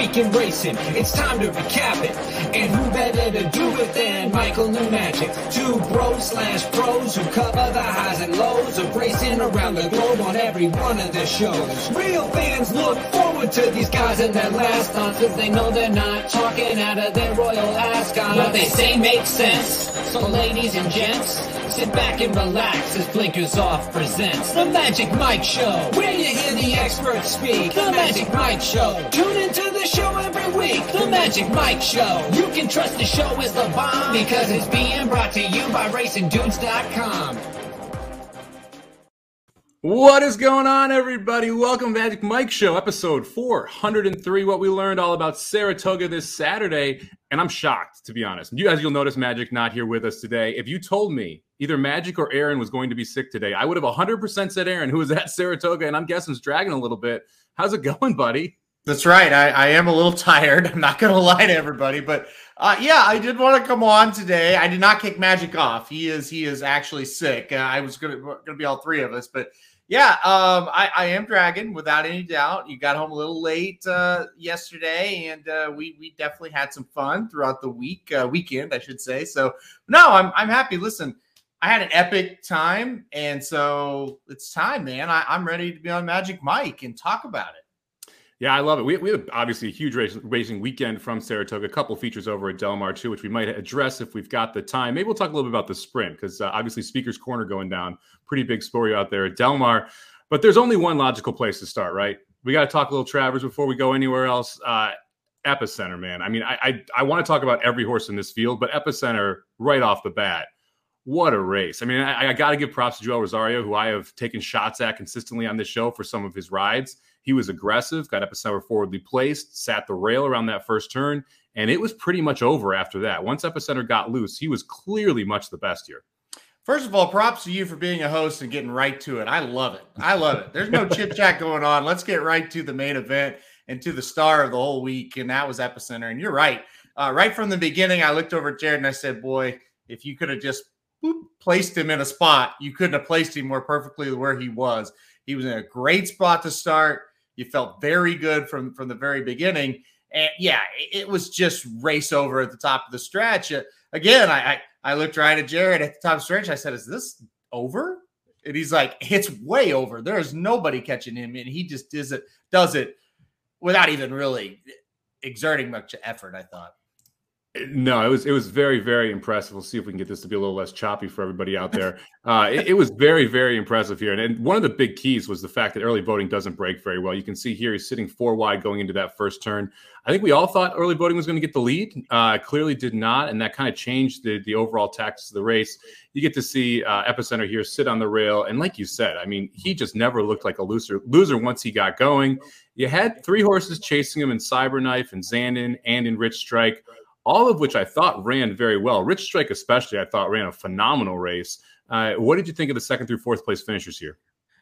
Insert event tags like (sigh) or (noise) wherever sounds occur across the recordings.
week in racing. It's time to recap it. And who better to do it than Michael New Magic? Two bros slash pros who cover the highs and lows of racing around the globe on every one of the shows. Real fans look forward to these guys and their last answers. They know they're not talking out of their royal ascot. What they say makes sense. So ladies and gents, sit back and relax as Blinkers Off presents The Magic Mike Show. Where you hear the experts speak. The Magic Mike Show. Tune into the show every week. The Magic Mike Show. You can trust the show is the bomb because it's being brought to you by RacingDudes.com. What is going on, everybody? Welcome to Magic Mike Show, episode 403. What we learned all about Saratoga this Saturday. And I'm shocked, to be honest. You guys, you'll notice Magic not here with us today. If you told me either Magic or Aaron was going to be sick today, I would have 100% said Aaron, who was at Saratoga, and I'm guessing is dragging a little bit. How's it going, buddy? That's right. I, I am a little tired. (laughs) I'm not going to lie to everybody, but uh, yeah, I did want to come on today. I did not kick Magic off. He is he is actually sick. Uh, I was going to be all three of us, but yeah, um, I, I, am dragging without any doubt. You got home a little late uh, yesterday, and uh, we we definitely had some fun throughout the week uh, weekend, I should say. So no, I'm I'm happy. Listen, I had an epic time, and so it's time, man. I, I'm ready to be on Magic Mike and talk about it. Yeah, I love it. We, we have obviously a huge race, racing weekend from Saratoga, a couple features over at Del Mar too, which we might address if we've got the time. Maybe we'll talk a little bit about the sprint because uh, obviously Speaker's Corner going down, pretty big story out there at Del Mar. But there's only one logical place to start, right? We got to talk a little Travers before we go anywhere else. Uh, Epicenter, man. I mean, I I, I want to talk about every horse in this field, but Epicenter right off the bat. What a race! I mean, I, I got to give props to Joel Rosario, who I have taken shots at consistently on this show for some of his rides he was aggressive, got Epicenter forwardly placed, sat the rail around that first turn, and it was pretty much over after that. Once Epicenter got loose, he was clearly much the best here. First of all, props to you for being a host and getting right to it. I love it. I love it. There's no chit chat going on. Let's get right to the main event and to the star of the whole week, and that was Epicenter. And you're right. Uh, right from the beginning, I looked over at Jared and I said, "Boy, if you could have just boop, placed him in a spot, you couldn't have placed him more perfectly where he was. He was in a great spot to start. You felt very good from from the very beginning, and yeah, it was just race over at the top of the stretch. Uh, again, I, I I looked right at Jared at the top of the stretch. I said, "Is this over?" And he's like, "It's way over. There's nobody catching him, and he just does it does it without even really exerting much effort." I thought. No, it was it was very very impressive. We'll see if we can get this to be a little less choppy for everybody out there. Uh, it, it, was very very impressive here, and, and, one of the big keys was the fact that early voting doesn't break very well. You can see here he's sitting four wide going into that first turn. I think we all thought early voting was going to get the lead. Uh, clearly did not, and that kind of changed the the overall tactics of the race. You get to see uh, Epicenter here sit on the rail, and like you said, I mean, he just never looked like a loser loser once he got going. You had three horses chasing him in Cyberknife and Zandon and in Rich Strike all of which I thought ran very well. Rich Strike, especially, I thought ran a phenomenal race. Uh, what did you think of the second through fourth place finishers here?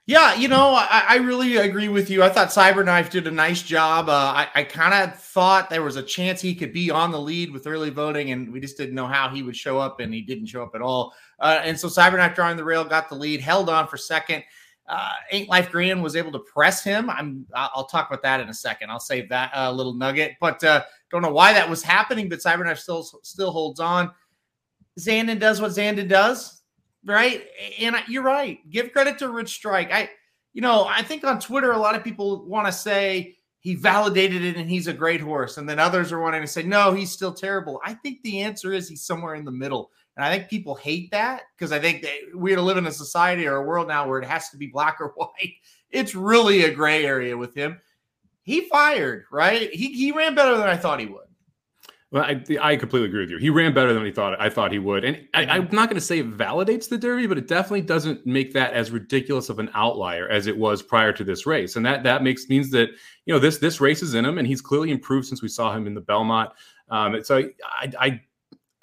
Yeah, you know, I, I really agree with you. I thought Cyberknife did a nice job. Uh, I, I kind of thought there was a chance he could be on the lead with early voting, and we just didn't know how he would show up, and he didn't show up at all. Uh, and so Cyberknife drawing the rail got the lead, held on for second. Uh, Ain't Life Grand was able to press him. I'm. I'll talk about that in a second. I'll save that uh, little nugget. But uh, don't know why that was happening. But Cyberknife still still holds on. Zandon does what Zandon does, right? And you're right. Give credit to Rich Strike. I, you know, I think on Twitter a lot of people want to say he validated it and he's a great horse, and then others are wanting to say no, he's still terrible. I think the answer is he's somewhere in the middle. And I think people hate that because I think that we live in a society or a world now where it has to be black or (laughs) white. It's really a gray area with him. He fired, right? He, he ran better than I thought he would. Well, I, I completely agree with you. He ran better than he thought I thought he would, and I, am mm-hmm. not going to say it validates the Derby, but it definitely doesn't make that as ridiculous of an outlier as it was prior to this race. And that that makes means that you know this this race is in him, and he's clearly improved since we saw him in the Belmont. Um, so I, I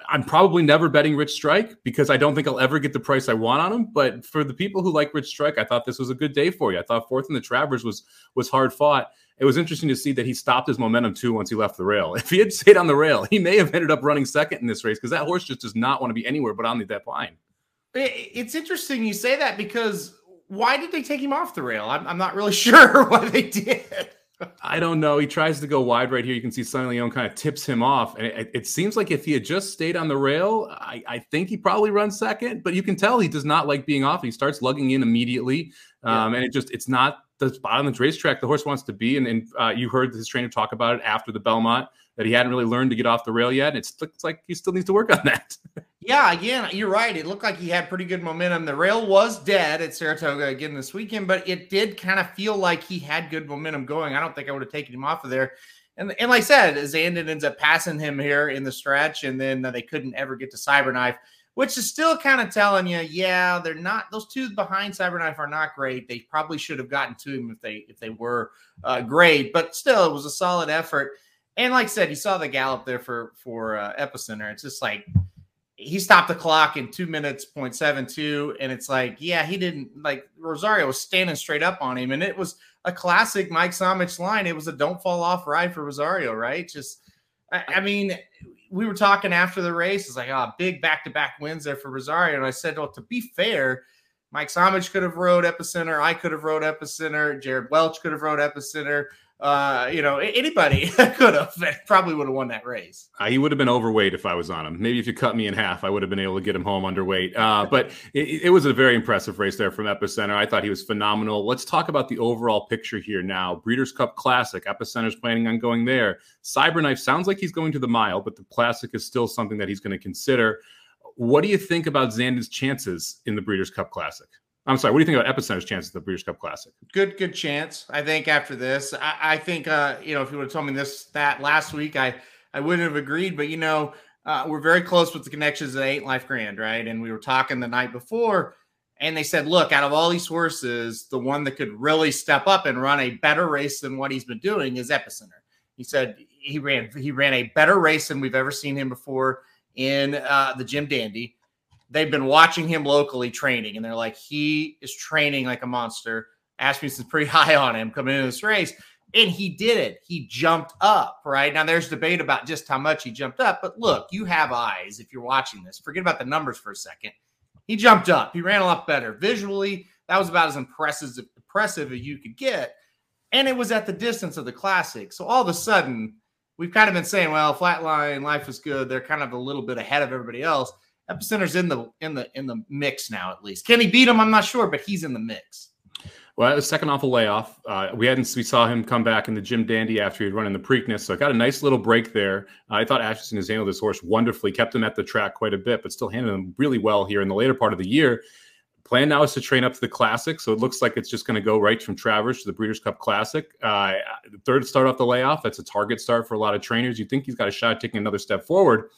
I'm probably never betting Rich Strike because I don't think I'll ever get the price I want on him. But for the people who like Rich Strike, I thought this was a good day for you. I thought fourth in the Travers was was hard fought. It was interesting to see that he stopped his momentum too once he left the rail. If he had stayed on the rail, he may have ended up running second in this race because that horse just does not want to be anywhere but on the that line. It's interesting you say that because why did they take him off the rail? I'm, I'm not really (laughs) sure why they did. I don't know. He tries to go wide right here. You can see Sonny Leon kind of tips him off. And it, it, seems like if he had just stayed on the rail, I, I, think he probably runs second, but you can tell he does not like being off. He starts lugging in immediately. Um, yeah. And it just, it's not the spot on the racetrack the horse wants to be. And, and uh, you heard his trainer talk about it after the Belmont that he hadn't really learned to get off the rail yet. And it looks like he still needs to work on that. (laughs) yeah, again, you're right. It looked like he had pretty good momentum. The rail was dead at Saratoga again this weekend, but it did kind of feel like he had good momentum going. I don't think I would have taken him off of there. And, and like I said, Zandon ends up passing him here in the stretch, and then they couldn't ever get to Cyberknife which is still kind of telling you, yeah, they're not those two behind Cyberknife are not great. They probably should have gotten to him if they if they were uh, great, but still, it was a solid effort. And like I said, you saw the gallop there for for uh, Epicenter. It's just like he stopped the clock in two minutes point seven two, and it's like, yeah, he didn't like Rosario was standing straight up on him, and it was a classic Mike Somich line. It was a don't fall off ride for Rosario, right? Just, I, I mean, we were talking after the race. It's like, oh, big back to back wins there for Rosario. And I said, well, to be fair, Mike Somich could have rode Epicenter. I could have rode Epicenter. Jared Welch could have rode Epicenter uh, you know, anybody (laughs) could have probably would have won that race. Uh, he would have been overweight if I was on him. Maybe if you cut me in half, I would have been able to get him home underweight. Uh, but (laughs) it, it, was a very impressive race there from Epicenter. I thought he was phenomenal. Let's talk about the overall picture here now. Breeders' Cup Classic. Epicenter's planning on going there. Cyberknife sounds like he's going to the mile, but the Classic is still something that he's going to consider. What do you think about Zandon's chances in the Breeders' Cup Classic? I'm sorry. What do you think about Epicenter's chances at the Breeders' Cup Classic? Good, good chance. I think after this, I, I think uh, you know if you would have told me this that last week, I I wouldn't have agreed. But you know, uh, we're very close with the connections at Ain't Life Grand, right? And we were talking the night before, and they said, look, out of all these horses, the one that could really step up and run a better race than what he's been doing is Epicenter. He said he ran he ran a better race than we've ever seen him before in uh, the Jim Dandy they've been watching him locally training, and they're like, he is training like a monster. Asmussen's pretty (laughs) high on him coming into this race, and he did it. He jumped up, right? Now, there's debate about just how much he jumped up, but look, you have eyes if you're watching this. Forget about the numbers for a second. He jumped up. He ran a lot better. Visually, that was about as impressive, impressive as you could get. And it was at the distance of the classic. So all of a sudden, we've kind of been saying, well, Flightline, life is good. They're kind of a little bit ahead of everybody else. Epicenter's in the in the in the mix now at least. Can he beat him? I'm not sure, but he's in the mix. Well, it was second off a layoff. Uh, we hadn't we saw him come back in the Jim Dandy after he'd run in the Preakness, so I got a nice little break there. Uh, I thought Asmussen has handled this horse wonderfully, kept him at the track quite a bit, but still handled him really well here in the later part of the year. Plan now is to train up to the Classic, so it looks like it's just going to go right from Travers to the Breeders' Cup Classic. Uh, third start off the layoff, that's a target start for a lot of trainers. You think he's got a shot taking another step forward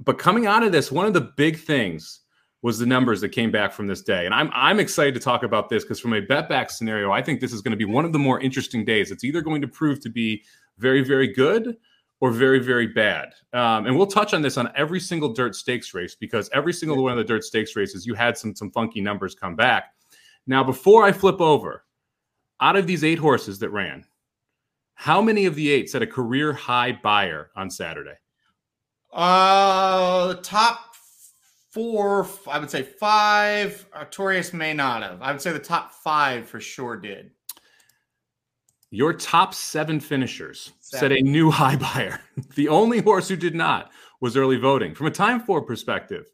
but coming out of this, one of the big things was the numbers that came back from this day. And I'm I'm excited to talk about this because from a bet back scenario, I think this is going to be one of the more interesting days. It's either going to prove to be very, very good or very, very bad. Um, and we'll touch on this on every single dirt stakes race because every single one of the dirt stakes races, you had some some funky numbers come back. Now, before I flip over, out of these eight horses that ran, how many of the eight set a career high Beyer on Saturday? Uh, top four, I would say five. Artorias may not have. I would say the top five for sure did. Your top seven finishers seven. set a new (laughs) high Beyer. the only horse who did not was early voting. From a time form perspective,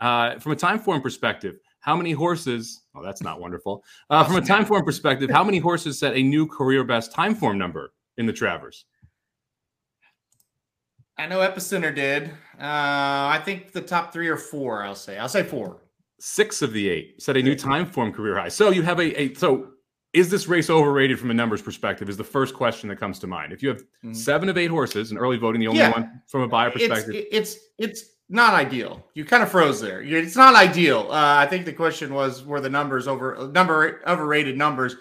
uh, from a time form perspective, how many horses? Oh, that's not wonderful. Uh, from a time form perspective, how many horses set a new career best time form number in the Travers? I know Epicenter did. Uh, I think the top three or four. I'll say. I'll say four. Six of the eight set a new time form career high. So you have a, a so is this race overrated from a numbers perspective? Is the first question that comes to mind. If you have mm-hmm. seven of eight horses and early voting, the only yeah. one from a Beyer perspective, it's, it's it's not ideal. You kind of froze there. It's not ideal. Uh, I think the question was were the numbers over number overrated numbers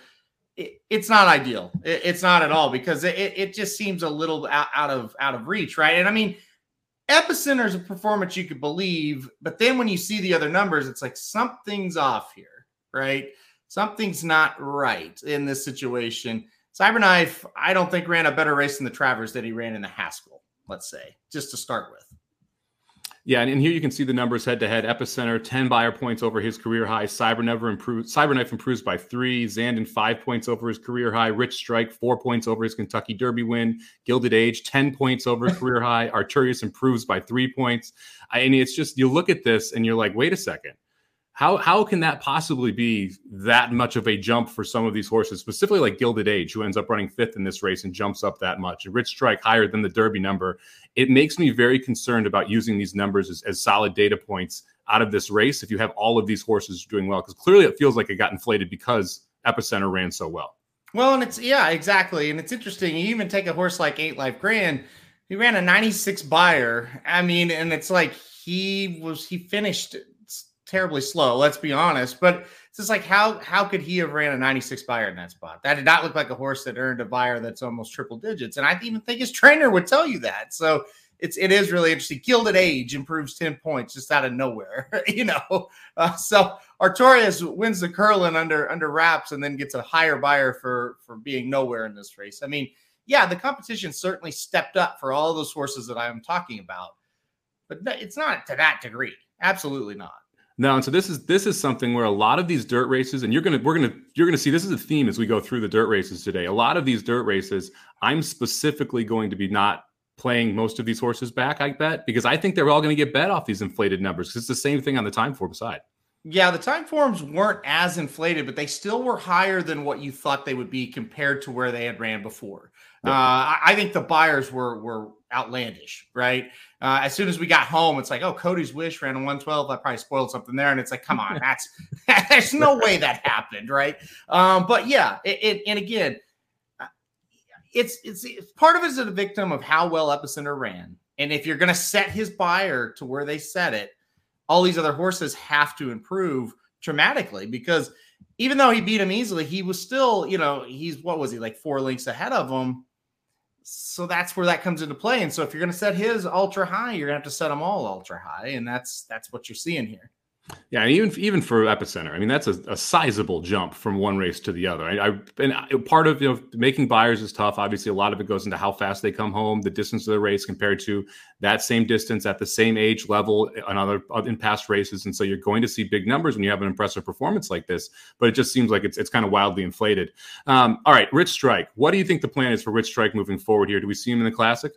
it, it's not ideal. It, it's not at all because it, it just seems a little out, out of out of reach, right? And I mean, Epicenter is a performance you could believe, but then when you see the other numbers, it's like something's off here, right? Something's not right in this situation. Cyberknife, I don't think ran a better race in the Travers that he ran in the Haskell. Let's say, just to start with. Yeah, and, and here you can see the numbers head to head. Epicenter, 10 Beyer points over his career high. Cybernever improves Cyberknife improves by three. Zandon, five points over his career high. Rich Strike, four points over his Kentucky Derby win. Gilded Age, 10 points over career high. Artorias improves by three points. I mean, it's just you look at this and you're like, wait a second how how can that possibly be that much of a jump for some of these horses, specifically like Gilded Age, who ends up running fifth in this race and jumps up that much? And Rich Strike higher than the Derby number. It makes me very concerned about using these numbers as, as solid data points out of this race if you have all of these horses doing well, because clearly it feels like it got inflated because Epicenter ran so well. Well, and it's yeah, exactly, and it's interesting. You even take a horse like Ain't Life Grand. He ran a 96 buyer. I mean, and it's like he was he finished terribly slow. Let's be honest. But it's just like how how could he have ran a 96 Beyer in that spot? That did not look like a horse that earned a Beyer that's almost triple digits. And I even think his trainer would tell you that. So it's it is really interesting. Gilded Age improves 10 points just out of nowhere, (laughs) you know. Uh, so Artorias wins the Curlin under under wraps and then gets a higher Beyer for for being nowhere in this race. I mean, yeah, the competition certainly stepped up for all those horses that I'm talking about, but it's not to that degree. Absolutely not. No, and so this is this is something where a lot of these dirt races, and you're gonna we're gonna you're gonna see this is a theme as we go through the dirt races today. A lot of these dirt races, I'm specifically going to be not playing most of these horses back, I bet, because I think they're all going to get bet off these inflated numbers. Because it's the same thing on the time form side. Yeah, the time forms weren't as inflated, but they still were higher than what you thought they would be compared to where they had ran before. Uh, I think the Beyers were were outlandish, right? Uh, as soon as we got home, it's like, oh, Cody's wish ran a 112. I probably spoiled something there. And it's like, come on, (laughs) that's (laughs) there's no way that happened, right? Um, but yeah, it, it, and again, uh, it's, it's it's part of it is a victim of how well Epicenter ran. And if you're going to set his Beyer to where they set it, all these other horses have to improve dramatically because even though he beat him easily, he was still, you know, he's what was he like four links ahead of him so that's where that comes into play. And so if you're going to set his ultra high, you're going to have to set them all ultra high, and that's that's what you're seeing here. Yeah, even even for epicenter, I mean that's a, a sizable jump from one race to the other. I, I and part of you know making Beyers is tough. Obviously, a lot of it goes into how fast they come home, the distance of the race compared to that same distance at the same age level in other in past races. And so you're going to see big numbers when you have an impressive performance like this. But it just seems like it's it's kind of wildly inflated. Um, all right, Rich Strike. What do you think the plan is for Rich Strike moving forward here? Do we see him in the Classic?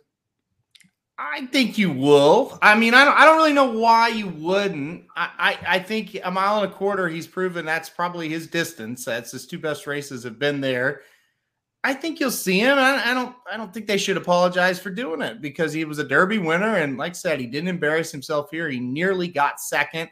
I think you will. I mean, I don't. I don't really know why you wouldn't. I, I, I think a mile and a quarter. He's proven that's probably his distance. That's his two best races have been there. I think you'll see him. I, I, don't. I don't think they should apologize for doing it because he was a Derby winner, and like I said, he didn't embarrass himself here. He nearly got second.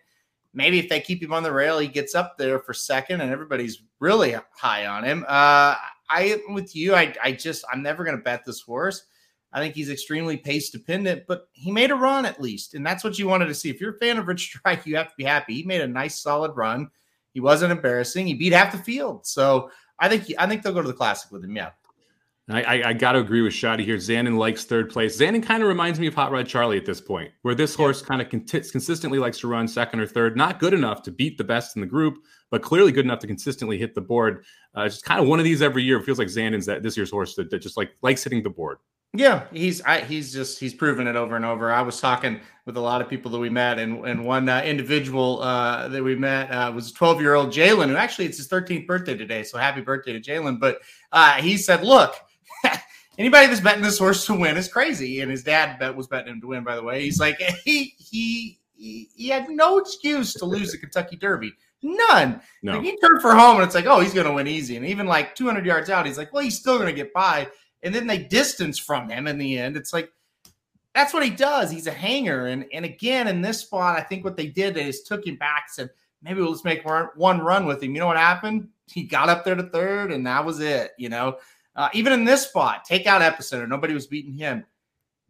Maybe if they keep him on the rail, he gets up there for second, and everybody's really high on him. Uh, I with you. I, I just. I'm never going to bet this horse. I think he's extremely pace dependent, but he made a run at least. And that's what you wanted to see. If you're a fan of Rich (laughs) Strike, you have to be happy. He made a nice, solid run. He wasn't embarrassing. He beat half the field. So I think he, I think they'll go to the classic with him. Yeah. I, I, I got to agree with Shotty here. Zandon likes third place. Zandon kind of reminds me of Hot Rod Charlie at this point, where this horse kind of con- consistently likes to run second or third. Not good enough to beat the best in the group, but clearly good enough to consistently hit the board. Uh, just kind of one of these every year. It feels like Zandon's that this year's horse that, that just like likes hitting the board. Yeah, he's I, he's just he's proven it over and over. I was talking with a lot of people that we met, and and one uh, individual uh, that we met uh, was 12 year old Jalen, who actually it's his 13th birthday today. So happy birthday to Jalen! But uh, he said, "Look, (laughs) anybody that's betting this horse to win is crazy." And his dad bet was betting him to win. By the way, he's like (laughs) he he he, he had no excuse to lose the Kentucky Derby. None. No. Like he turned for home, and it's like, oh, he's going to win easy. And even like 200 yards out, he's like, well, he's still going to get by and then they distance from him in the end. It's like that's what he does. He's a hanger. And and again, in this spot, I think what they did is took him back, said, maybe we'll just make one run with him. You know what happened? He got up there to third, and that was it. You know, uh, even in this spot, take out Epicenter, nobody was beating him.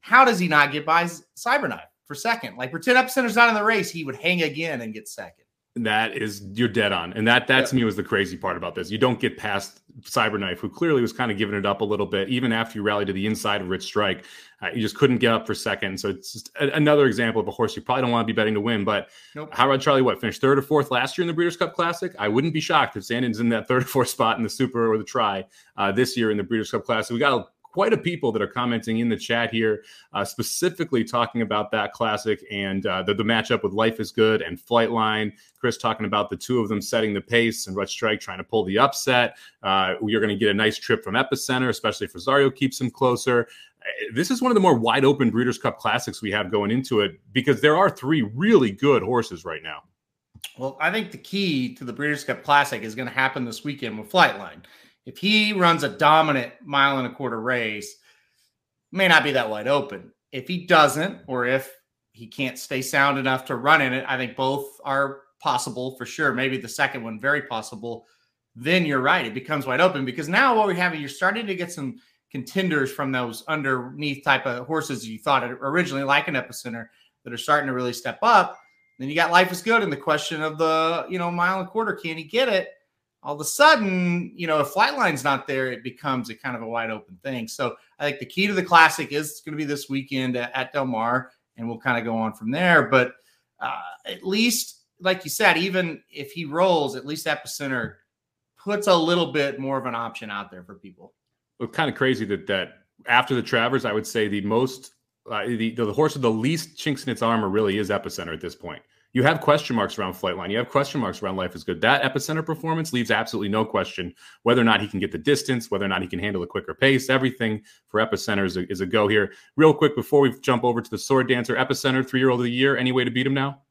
How does he not get by Cyberknife for second? Like pretend Epicenter's not in the race, he would hang again and get second. That is, you're dead on, and that that to me was the crazy part about this. You don't get past Cyberknife, who clearly was kind of giving it up a little bit, even after you rallied to the inside of Rich Strike. Uh, you just couldn't get up for second. So it's just a, another example of a horse you probably don't want to be betting to win. But nope. Hot Rod Charlie, what finished third or fourth last year in the Breeders' Cup Classic? I wouldn't be shocked if Zandon's in that third or fourth spot in the Super or the Try uh, this year in the Breeders' Cup Classic. We got a quite a people that are commenting in the chat here, uh, specifically talking about that classic and uh, the, the matchup with Life is Good and Flightline. Chris talking about the two of them setting the pace and Rich Strike trying to pull the upset. Uh, you're going to get a nice trip from Epicenter, especially if Rosario keeps him closer. Uh, this is one of the more wide open Breeders' Cup classics we have going into it because there are three really good horses right now. Well, I think the key to the Breeders' Cup Classic is going to happen this weekend with Flightline. If he runs a dominant mile and a quarter race, may not be that wide open. If he doesn't, or if he can't stay sound enough to run in it, I think both are possible for sure. Maybe the second one, very possible. Then you're right. It becomes wide open because now what we have, is you're starting to get some contenders from those underneath type of horses you thought originally, like an epicenter, that are starting to really step up. Then you got life is good, and the question of the you know mile and a quarter, can he get it? All of a sudden, you know, if Flightline's not there, it becomes a kind of a wide open thing. So I think the key to the classic is going to be this weekend at, at Del Mar, and we'll kind of go on from there. But uh, at least, like you said, even if he rolls, at least Epicenter puts a little bit more of an option out there for people. Well, kind of crazy that that after the Travers, I would say the most uh, the, the horse with the least chinks in its armor really is Epicenter at this point. You have question marks around Flightline. You have question marks around Life is Good. That Epicenter performance leaves absolutely no question whether or not he can get the distance, whether or not he can handle a quicker pace. Everything for Epicenter is a, is a go here. Real quick before we jump over to the Sword Dancer, Epicenter, three year old of the year. Any way to beat him now?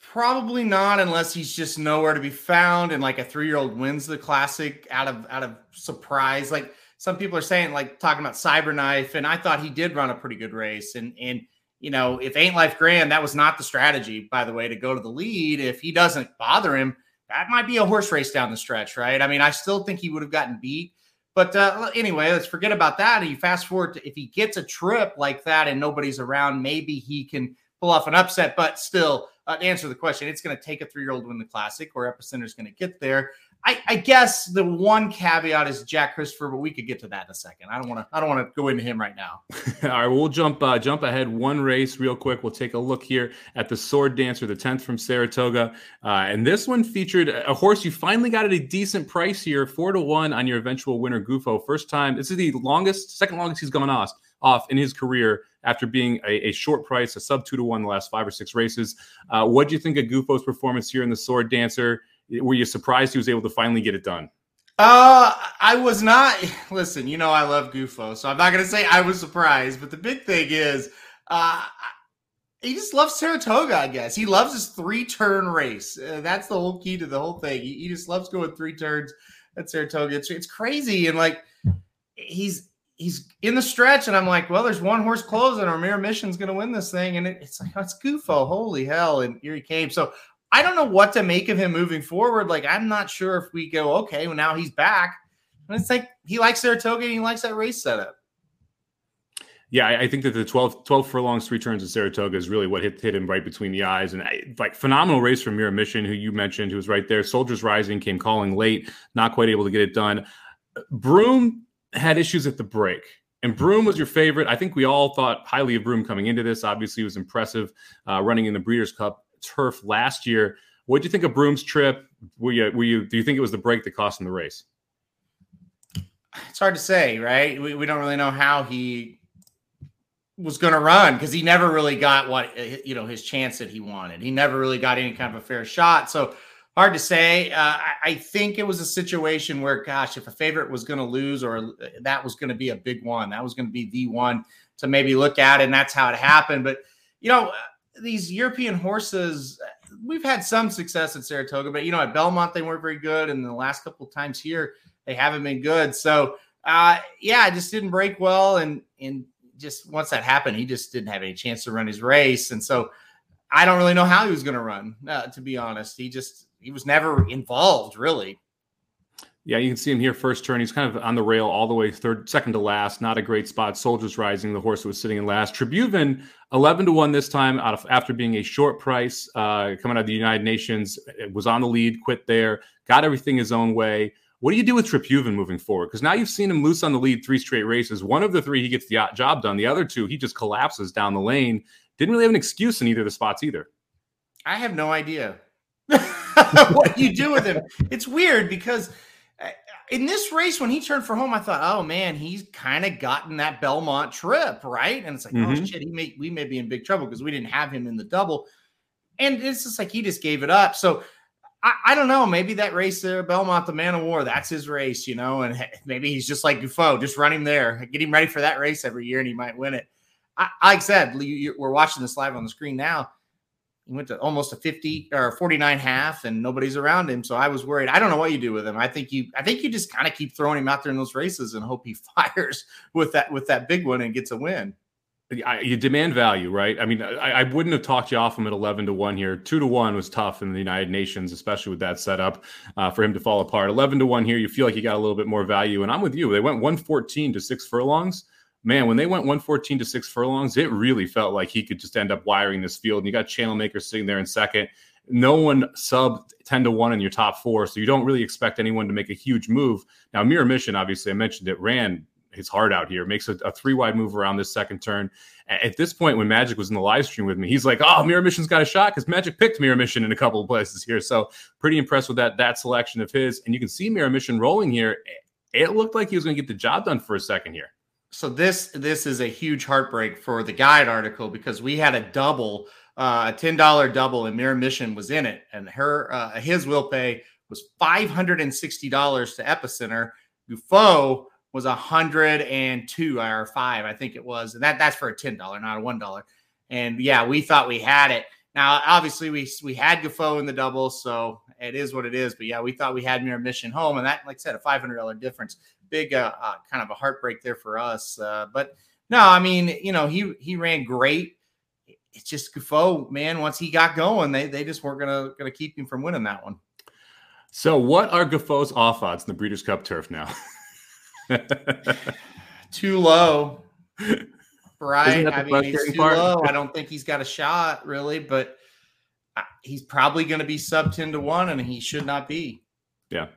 Probably not, unless he's just nowhere to be found, and like a three year old wins the classic out of out of surprise. Like some people are saying, like talking about Cyberknife, and I thought he did run a pretty good race. And and you know, if Ain't Life Grand, that was not the strategy, by the way, to go to the lead. If he doesn't bother him, that might be a horse race down the stretch, right? I mean, I still think he would have gotten beat. But uh, anyway, let's forget about that. And you fast forward to if he gets a trip like that and nobody's around, maybe he can pull off an upset. But still, uh, to answer the question, it's going to take a three year old to win the classic, or Epicenter is going to get there. I, I, guess the one caveat is Jack Christopher, but we could get to that in a second. I don't want to. I don't want to go into him right now. (laughs) All right, we'll jump uh, jump ahead one race real quick. We'll take a look here at the Sword Dancer, the tenth from Saratoga, uh, and this one featured a horse you finally got at a decent price here, four to one on your eventual winner, Gufo. First time. This is the longest, second longest he's gone off off in his career after being a, a, short price, a sub two to one the last five or six races. Uh, what do you think of Gufo's performance here in the Sword Dancer? Were you surprised he was able to finally get it done? Uh, I was not. (laughs) Listen, you know I love Gufo, so I'm not going to say I was surprised. But the big thing is, uh, he just loves Saratoga. I guess he loves his three turn race. Uh, that's the whole key to the whole thing. He, he just loves going three turns at Saratoga. It's it's crazy, and like he's he's in the stretch, and I'm like, well, there's one horse closing, or Mirror Mission's going to win this thing, and it, it's like, oh, it's Gufo. Holy hell! And here he came. So I don't know what to make of him moving forward. Like, I'm not sure if we go, okay, well, now he's back. And it's like he likes Saratoga and he likes that race setup. Yeah, I think that the 12, 12 furlongs, three turns in Saratoga is really what hit, hit him right between the eyes. And I, like phenomenal race from Mirror Mission, who you mentioned, who was right there. Soldiers Rising came calling late, not quite able to get it done. Broome had issues at the break. And Broome was your favorite. I think we all thought highly of Broome coming into this. Obviously, he was impressive uh, running in the Breeders' Cup turf last year. What do you think of Broome's trip? Were you, were you, do you think it was the break that cost him the race? It's hard to say, right? We, we don't really know how he was going to run because he never really got what you know his chance that he wanted. He never really got any kind of a fair shot. So hard to say. Uh, I, I, think it was a situation where, gosh, if a favorite was going to lose or that was going to be a big one, that was going to be the one to maybe look at, and that's how it happened. But you know, these European horses, we've had some success at Saratoga, but you know, at Belmont they weren't very good, and the last couple of times here they haven't been good. So, uh, yeah, it just didn't break well, and and just once that happened, he just didn't have any chance to run his race, and so I don't really know how he was going to run. Uh, to be honest, he just he was never involved really. Yeah, you can see him here first turn. He's kind of on the rail all the way third, second to last. Not a great spot. Soldiers Rising, the horse that was sitting in last. Tribhuvan, 11 to 1 this time out of after being a short price uh, coming out of the United Nations. Was on the lead, quit there, got everything his own way. What do you do with Tribhuvan moving forward? Because now you've seen him loose on the lead three straight races. One of the three, he gets the job done. The other two, he just collapses down the lane. Didn't really have an excuse in either of the spots either. I have no idea (laughs) (laughs) what you do with him. It's weird because in this race, when he turned for home, I thought, oh man, he's kind of gotten that Belmont trip, right? And it's like, mm-hmm. oh shit, he may we may be in big trouble because we didn't have him in the double. And it's just like he just gave it up. So I, I don't know. Maybe that race there, Belmont, the Man o' War, that's his race, you know. And maybe he's just like Gufo, just run him there, get him ready for that race every year, and he might win it. I, like I said, you, we're watching this live on the screen now he went to almost a 50 or 49 half and nobody's around him. So I was worried. I don't know what you do with him. I think you I think you just kind of keep throwing him out there in those races and hope he (laughs) fires with that with that big one and gets a win. I, you demand value, right? I mean, I, I, wouldn't have talked you off him at 11 to 1 here. 2 to 1 was tough in the United Nations, especially with that setup uh, for him to fall apart. 11 to 1 here, you feel like you got a little bit more value. And I'm with you. They went 114 to six furlongs man, when they went 114 to six furlongs, it really felt like he could just end up wiring this field. And you got Channel Maker sitting there in second. No one sub 10 to 1 in your top four. So you don't really expect anyone to make a huge move. Now, Mirror Mission, obviously, I mentioned it, ran his heart out here, makes a, a three wide move around this second turn. At this point, when Magic was in the live stream with me, he's like, "Oh, Mirror Mission's got a shot because Magic picked Mirror Mission in a couple of places here." So pretty impressed with that that selection of his. And you can see Mirror Mission rolling here. It looked like he was going to get the job done for a second here so this this is a huge heartbreak for the guide article because we had a double uh, a ten dollar double and Mirror Mission was in it, and her uh, his will pay was five hundred and sixty dollars to Epicenter. Gufo was a hundred and two or five, I think it was, and that that's for a ten dollar, not a one dollar. And yeah, we thought we had it. Now, obviously, we we had Gufo in the double, so it is what it is. But yeah, we thought we had Mirror Mission home, and that, like I said, a five hundred dollar difference big uh, uh, kind of a heartbreak there for us. Uh, but no, I mean, you know, he he ran great. It's just Gufo, man. Once he got going, they they just weren't gonna gonna keep him from winning that one. So, what are Gufo's off odds in the Breeders' Cup turf now? (laughs) too low, (laughs) right? I mean, he's too part? low. I (laughs) don't think he's got a shot really, but uh, he's probably going to be sub ten to one, and he should not be. Yeah,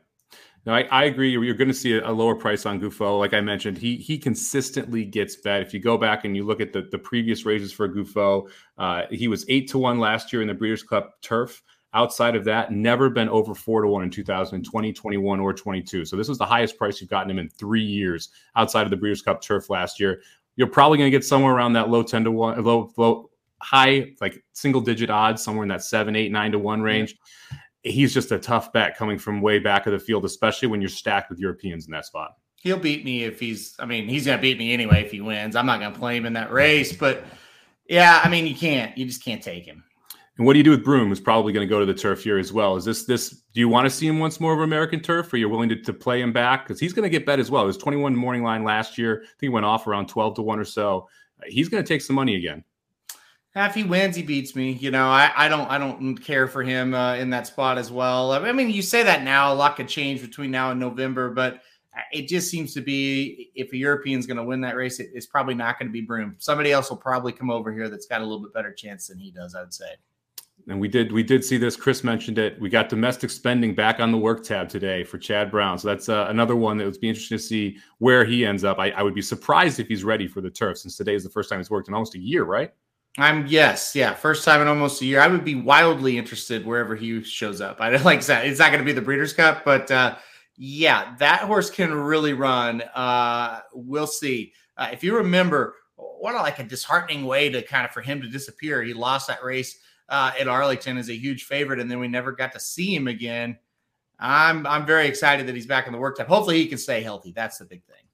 no, I, I agree. You're, going to see a, lower price on Gufo. Like I mentioned, he he consistently gets bet. If you go back and you look at the, the previous raises for Gufo, uh, he was eight to one last year in the Breeders' Cup Turf. Outside of that, never been over four to one in 2020, 21, or 22. So this was the highest price you've gotten him in three years outside of the Breeders' Cup Turf last year. You're probably going to get somewhere around that low 10 to one, low, low, high, like single digit odds, somewhere in that seven, eight, nine to one range he's just a tough bet coming from way back of the field, especially when you're stacked with Europeans in that spot. He'll beat me if he's, I mean, he's going to beat me anyway if he wins. I'm not going to play him in that race, but yeah, I mean, you can't, you just can't take him. And what do you do with Broome, who's probably going to go to the turf here as well? Is this this? Do you want to see him once more of American turf, or you're willing to, to play him back because he's going to get bet as well? It was 21 morning line last year. I think he went off around 12 to one or so. He's going to take some money again. If he wins, he beats me. You know, I, I don't I don't care for him uh, in that spot as well. I mean, you say that now, a lot could change between now and November, but it just seems to be if a European's going to win that race, it, it's probably not going to be Broome. Somebody else will probably come over here that's got a little bit better chance than he does. I would say. And we did we did see this. Chris mentioned it. We got domestic spending back on the work tab today for Chad Brown. So that's uh, another one that would be interesting to see where he ends up. I, I would be surprised if he's ready for the turf since today is the first time he's worked in almost a year, right? I'm yes, yeah, first time in almost a year. I would be wildly interested wherever he shows up. (laughs) I like that. It's not going to be the Breeders' Cup, but uh, yeah, that horse can really run. Uh, we'll see. Uh, if you remember, what a, like a disheartening way to kind of for him to disappear. He lost that race uh, at Arlington as a huge favorite, and then we never got to see him again. I'm I'm very excited that he's back in the work time. Hopefully, he can stay healthy. That's the big thing.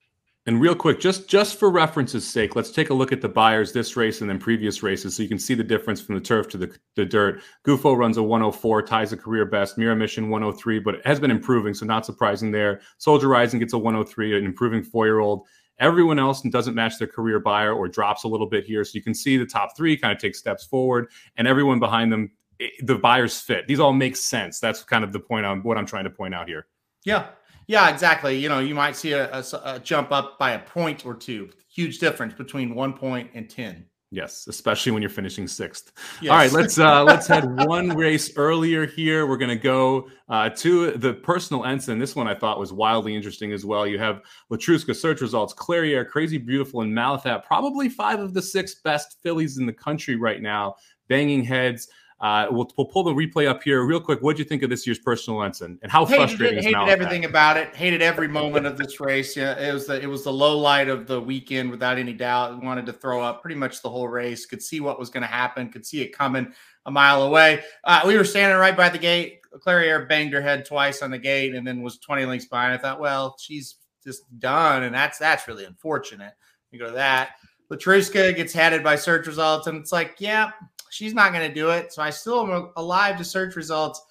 And real quick, just just for reference's sake, let's take a look at the Beyers this race and then previous races, so you can see the difference from the turf to the, the dirt. Gufo runs a 104, ties a career best. Mirror Mission 103, but it has been improving, so not surprising there. Soldier Rising gets a 103, an improving four year old. Everyone else doesn't match their career Beyer or drops a little bit here, so you can see the top three kind of take steps forward, and everyone behind them, eh, the Beyers fit. These all make sense. That's kind of the point on what I'm trying to point out here. Yeah, yeah, exactly. You know, you might see a, a, a, jump up by a point or two. Huge difference between one point and ten. Yes, especially when you're finishing sixth. Yes. All right, let's uh, (laughs) let's head one race earlier here. We're gonna go uh, to the personal ensign. This one I thought was wildly interesting as well. You have Letruska search results, Clairiere, Crazy Beautiful, and Malathaat. Probably five of the six best fillies in the country right now, banging heads. Uh, we'll, we'll pull the replay up here real quick. What do you think of this year's personal ensign and how hated frustrating it, hated everything about it. Hated every moment of this race. Yeah, it was the it was the low light of the weekend without any doubt. Wanted to throw up pretty much the whole race. Could see what was going to happen. Could see it coming a mile away. Uh, we were standing right by the gate. Clairiere banged her head twice on the gate and then was 20 links behind. I thought, well, she's just done, and that's that's really unfortunate. You go to that. Letruska gets headed by search results, and it's like, yeah, she's not going to do it. So I still am alive to search results.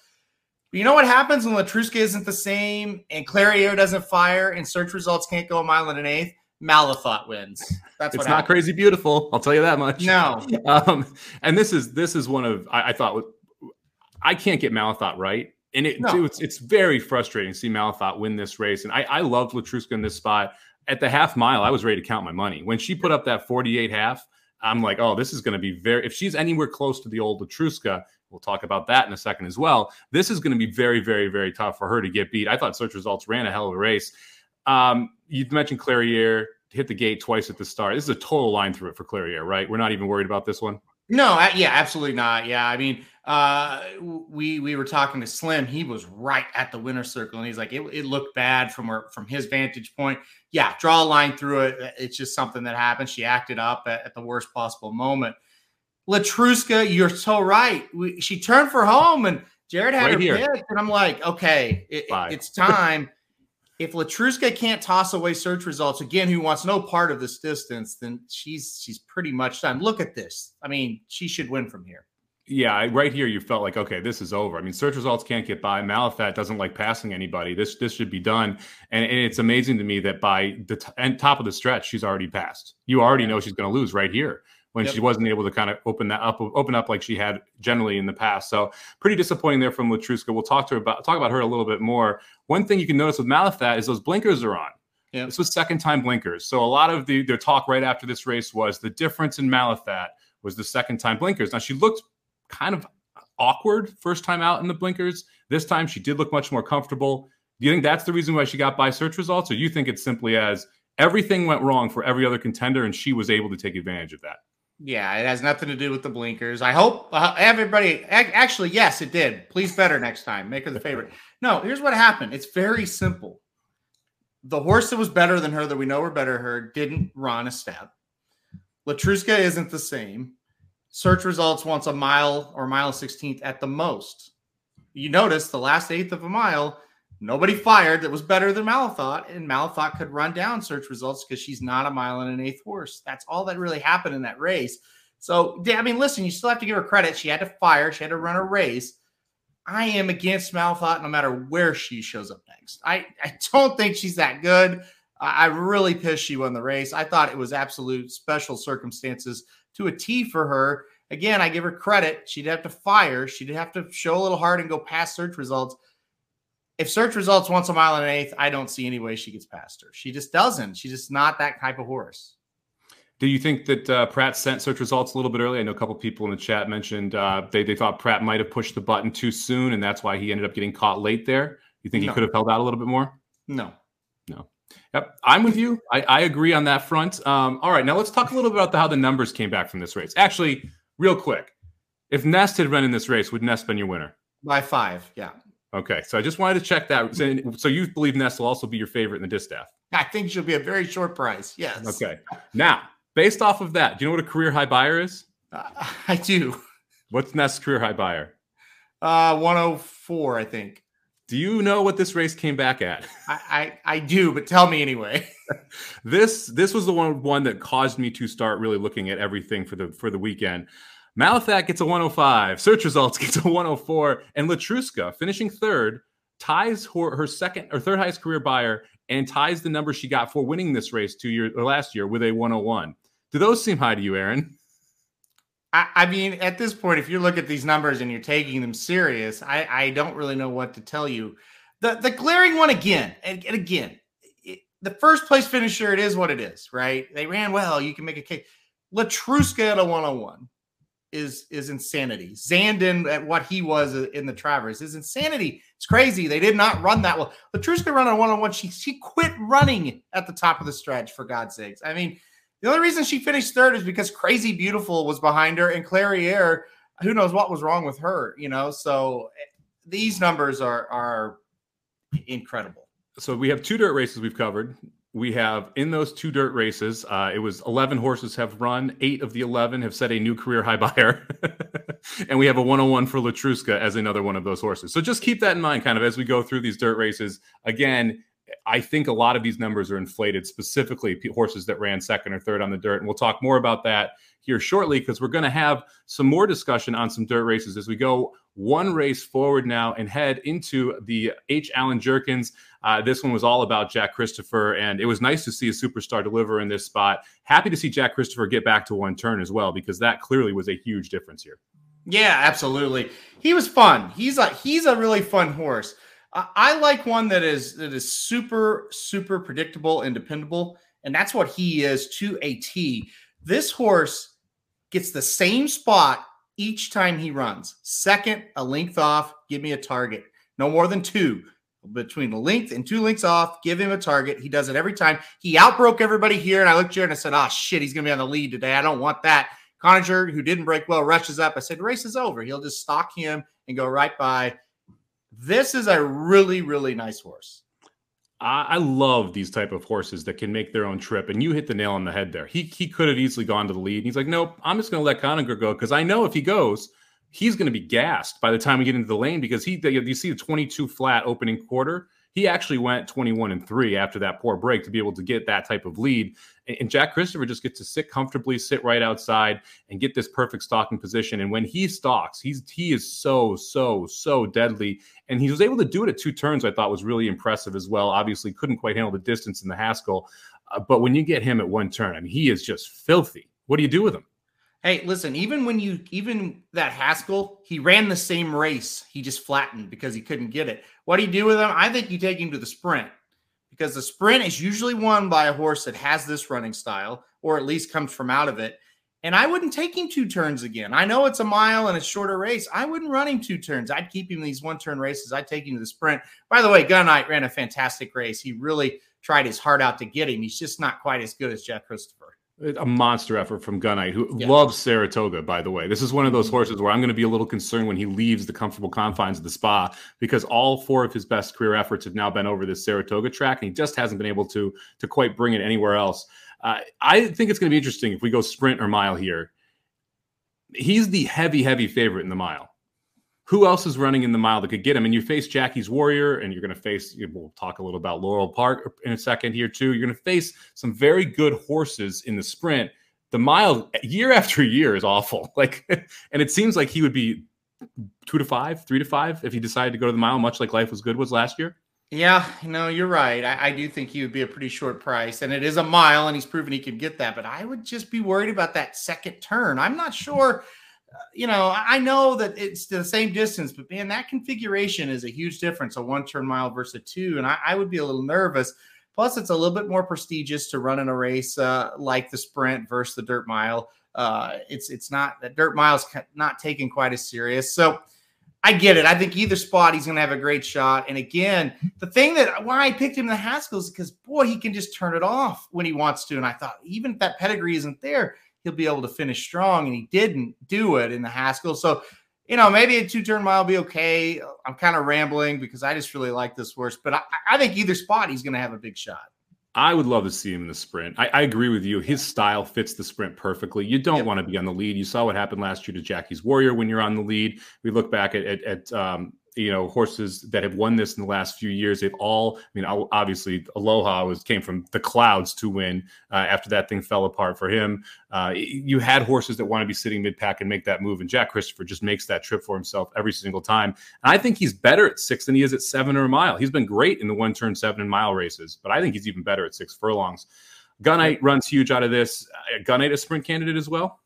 But you know what happens when Letruska isn't the same and Clairiere doesn't fire and search results can't go a mile and an eighth? Malathaat wins. That's it's what not happens. crazy beautiful. I'll tell you that much. No. (laughs) Um, and this is this is one of I, I thought I can't get Malathaat right. And it, No. it's it's very frustrating to see Malathaat win this race. And I, I loved Letruska in this spot. At the half mile, I was ready to count my money. When she put up that 48 half, I'm like, oh, this is going to be very, if she's anywhere close to the old Letruska, we'll talk about that in a second as well. This is going to be very, very, very tough for her to get beat. I thought search results ran a hell of a race. Um, you mentioned Clairiere hit the gate twice at the start. This is a total line through it for Clairiere, right? We're not even worried about this one. No, yeah, absolutely not. Yeah, I mean, uh, we we were talking to Slim. He was right at the winner circle, and he's like, it, it looked bad from her from his vantage point. Yeah, draw a line through it. It's just something that happened. She acted up at, at the worst possible moment. Letruska, you're so right. We, she turned for home, and Jared had Right her here. picked, and I'm like, okay, it- it- it's time. if Letruska can't toss away search results again, who wants no part of this distance, then she's she's pretty much done. Look at this. I mean, she should win from here. Yeah, right here you felt like okay, this is over. I mean, search results can't get by. Malathaat doesn't like passing anybody. This this should be done. And, and it's amazing to me that by the t- and top of the stretch, she's already passed. You already know she's going to lose right here when Yep. she wasn't able to kind of open that up, open up like she had generally in the past. So pretty disappointing there from Letruska. We'll talk to her about talk about her a little bit more. One thing you can notice with Malathaat is those blinkers are on. Yep. This was second time blinkers. So a lot of the their talk right after this race was the difference in Malathaat was the second time blinkers. Now she looked kind of awkward first time out in the blinkers. This time she did look much more comfortable. Do you think that's the reason why she got by search results, or you think it's simply as everything went wrong for every other contender and she was able to take advantage of that? Yeah, it has nothing to do with the blinkers. I hope uh, everybody. Actually, yes, it did. Please better next time. Make her the favorite. (laughs) No, here's what happened. It's very simple. The horse that was better than her, that we know were better than her, didn't run a step. Letruska isn't the same. Search results wants a mile or mile 16th at the most. You notice the last eighth of a mile, nobody fired that was better than Malathaat, and Malathaat could run down search results because she's not a mile and an eighth horse. That's all that really happened in that race. So, I mean, listen, you still have to give her credit. She had to fire, she had to run a race. I am against Malathaat no matter where she shows up next. I, I don't think she's that good. I, really pissed she won the race. I thought it was absolute special circumstances to a T for her. Again, I give her credit. She'd have to fire. She'd have to show a little heart and go past search results. If search results once a mile and an eighth, I don't see any way she gets past her. She just doesn't. She's just not that type of horse. Do you think that uh, Prat sent search results a little bit early? I know a couple people in the chat mentioned uh, they, they thought Prat might have pushed the button too soon, and that's why he ended up getting caught late there. You think he could have held out a little bit more? No. Yep, I'm with you. I, I agree on that front. Um, all right, now let's talk a little bit about the, how the numbers came back from this race. Actually, real quick, if Nest had run in this race, would Nest been your winner? By five. Yeah. Okay, so I just wanted to check that. So, so you believe Nest will also be your favorite in the distaff? I think she'll be a very short price. Yes. Okay. Now, based off of that, do you know what a career high Beyer is? Uh, I do. What's Nest's career high Beyer? Uh, 104, I think. Do you know what this race came back at? I, I, I do, but tell me anyway. (laughs) this this was the one one that caused me to start really looking at everything for the for the weekend. Malathaat gets a 105, search results (laughs) gets a 104, and Letruska finishing third ties her, her second or third highest career Beyer and ties the number she got for winning this race two years or last year with a 101. Do those seem high to you, Aaron? I, mean, at this point, if you look at these numbers and you're taking them serious, I, I don't really know what to tell you. The the glaring one again, and, and again, it, the first place finisher, it is what it is, right? They ran well. You can make a case. Letruska at a 101 is is insanity. Zandon at what he was uh, in the Travers is insanity. It's crazy. They did not run that well. Letruska run a 101. She she quit running at the top of the stretch for God's sakes. I mean, the only reason she finished third is because Crazy Beautiful was behind her, and Clairiere who knows what was wrong with her, you know? So eh, these numbers are are incredible. So we have two dirt races we've covered. We have in those two dirt races, uh, it was 11 horses have run. Eight of the 11 have set a new career high Beyer. (laughs) and we have a 101 for Letruska as another one of those horses. So just keep that in mind kind of as we go through these dirt races. Again, I think a lot of these numbers are inflated, specifically horses that ran second or third on the dirt. And we'll talk more about that here shortly because we're going to have some more discussion on some dirt races as we go one race forward now and head into the H. Allen Jerkens. Uh, this one was all about Jack Christopher, and it was nice to see a superstar deliver in this spot. Happy to see Jack Christopher get back to one turn as well because that clearly was a huge difference here. Yeah, absolutely. He was fun. He's a he's a really fun horse. I like one that is that is super super predictable and dependable, and that's what he is to a T. This horse gets the same spot each time he runs. Second, a length off, give me a target. No more than two between a length and two lengths off. Give him a target. He does it every time. He outbroke everybody here, and I looked here and I said, "Oh shit, he's gonna be on the lead today. I don't want that." Conagher, who didn't break well, rushes up. I said, "Race is over. He'll just stalk him and go right by." This is a really, really nice horse. I, love these type of horses that can make their own trip. And you hit the nail on the head there. He he could have easily gone to the lead. And he's like, nope, I'm just going to let Conagher go because I know if he goes, he's going to be gassed by the time we get into the lane because he you see the 22 flat opening quarter he actually went 21 and 3 after that poor break to be able to get that type of lead. And jack christopher just gets to sit comfortably sit right outside and get this perfect stalking position. And when he stalks he's he is so so so deadly. And he was able to do it at two turns i thought was really impressive as well. Obviously couldn't quite handle the distance in the haskell. Uh, but when you get him at one turn i mean he is just filthy. What do you do with him Hey, listen, even when you even that Haskell, he ran the same race. He just flattened because he couldn't get it. What do you do with him? I think you take him to the sprint because the sprint is usually won by a horse that has this running style or at least comes from out of it. And I wouldn't take him two turns again. I know it's a mile and a shorter race. I wouldn't run him two turns. I'd keep him these one turn races. I'd take him to the sprint. By the way, Gunite ran a fantastic race. He really tried his heart out to get him. He's just not quite as good as Jeff Christopher a monster effort from Gunite, who yeah. loves Saratoga, by the way. This is one of those mm-hmm. horses where I'm going to be a little concerned when he leaves the comfortable confines of the spa because all four of his best career efforts have now been over this Saratoga track, and he just hasn't been able to to quite bring it anywhere else. Uh, I think it's going to be interesting if we go sprint or mile here. He's the heavy, heavy favorite in the mile who else is running in the mile that could get him? And you face Jackie's Warrior, and you're going to face, we'll talk a little about Laurel Park in a second here, too. You're going to face some very good horses in the sprint. The mile, year after year, is awful. (laughs) Like, and it seems like he would be two to five, three to five if he decided to go to the mile, much like Life was Good was last year. Yeah, no, you're right. I, I, do think he would be a pretty short price, and it is a mile, and he's proven he can get that. But I would just be worried about that second turn. I'm not sure you know, I know that it's the same distance, but man, that configuration is a huge difference a one turn mile versus a two. And I, I, would be a little nervous. Plus, it's a little bit more prestigious to run in a race uh, like the sprint versus the dirt mile. Uh, it's it's not that dirt mile's not taken quite as serious. So I get it. I think either spot he's going to have a great shot. And again, the thing that why I picked him in the Haskell is because boy, he can just turn it off when he wants to. And I thought even if that pedigree isn't there, he'll be able to finish strong. And he didn't do it in the Haskell. So, you know, maybe a two turn mile will be okay. I'm kind of rambling because I just really like this horse, but I, I think either spot he's going to have a big shot. I would love to see him in the sprint. I, I agree with you. His style fits the sprint perfectly. You don't yep. want to be on the lead. You saw what happened last year to Jackie's Warrior when you're on the lead. We look back at, at, at um, you know horses that have won this in the last few years they've all i mean obviously Aloha West came from the clouds to win uh, after that thing fell apart for him. Uh, you had horses that want to be sitting mid-pack and make that move and jack christopher just makes that trip for himself every single time. And i think he's better at six than he is at seven or a mile. He's been great in the one turn seven and mile races but i think he's even better at six furlongs. Gunite runs huge out of this. Uh, gunite a sprint candidate as well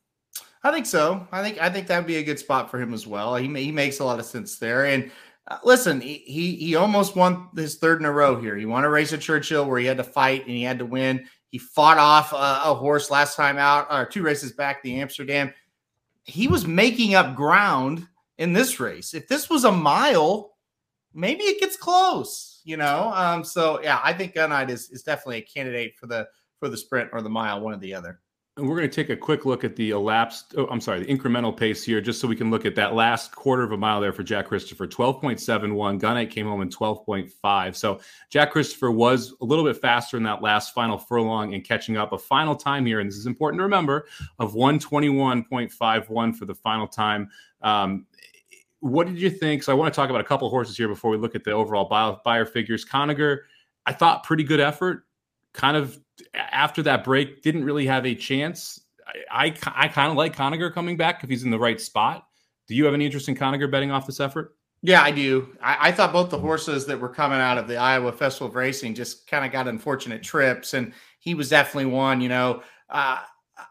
I think so. I think I think that would be a good spot for him as well. He he makes a lot of sense there. And uh, listen, he, he he almost won his third in a row here. He won a race at Churchill where he had to fight and he had to win. He fought off a, a horse last time out, or two races back, the Amsterdam. He was making up ground in this race. If this was a mile, maybe it gets close. You know, um, so yeah, I think Gunite is is definitely a candidate for the for the sprint or the mile, one or the other And we're going to take a quick look at the elapsed, oh, I'm sorry, the incremental pace here, just so we can look at that last quarter of a mile there for Jack Christopher. 12.71. Gunite came home in 12.5. So Jack Christopher was a little bit faster in that last final furlong and catching up a final time here. And this is important to remember of 121.51 for the final time. Um, what did you think? So I want to talk about a couple horses here before we look at the overall Beyer figures. Conagher, I thought pretty good effort. Kind of after that break, didn't really have a chance. I, I, I kind of like Conagher coming back if he's in the right spot. Do you have any interest in Conagher betting off this effort? Yeah, I do. I, I, thought both the horses that were coming out of the Iowa Festival of Racing just kind of got unfortunate trips, and he was definitely one. You know, uh,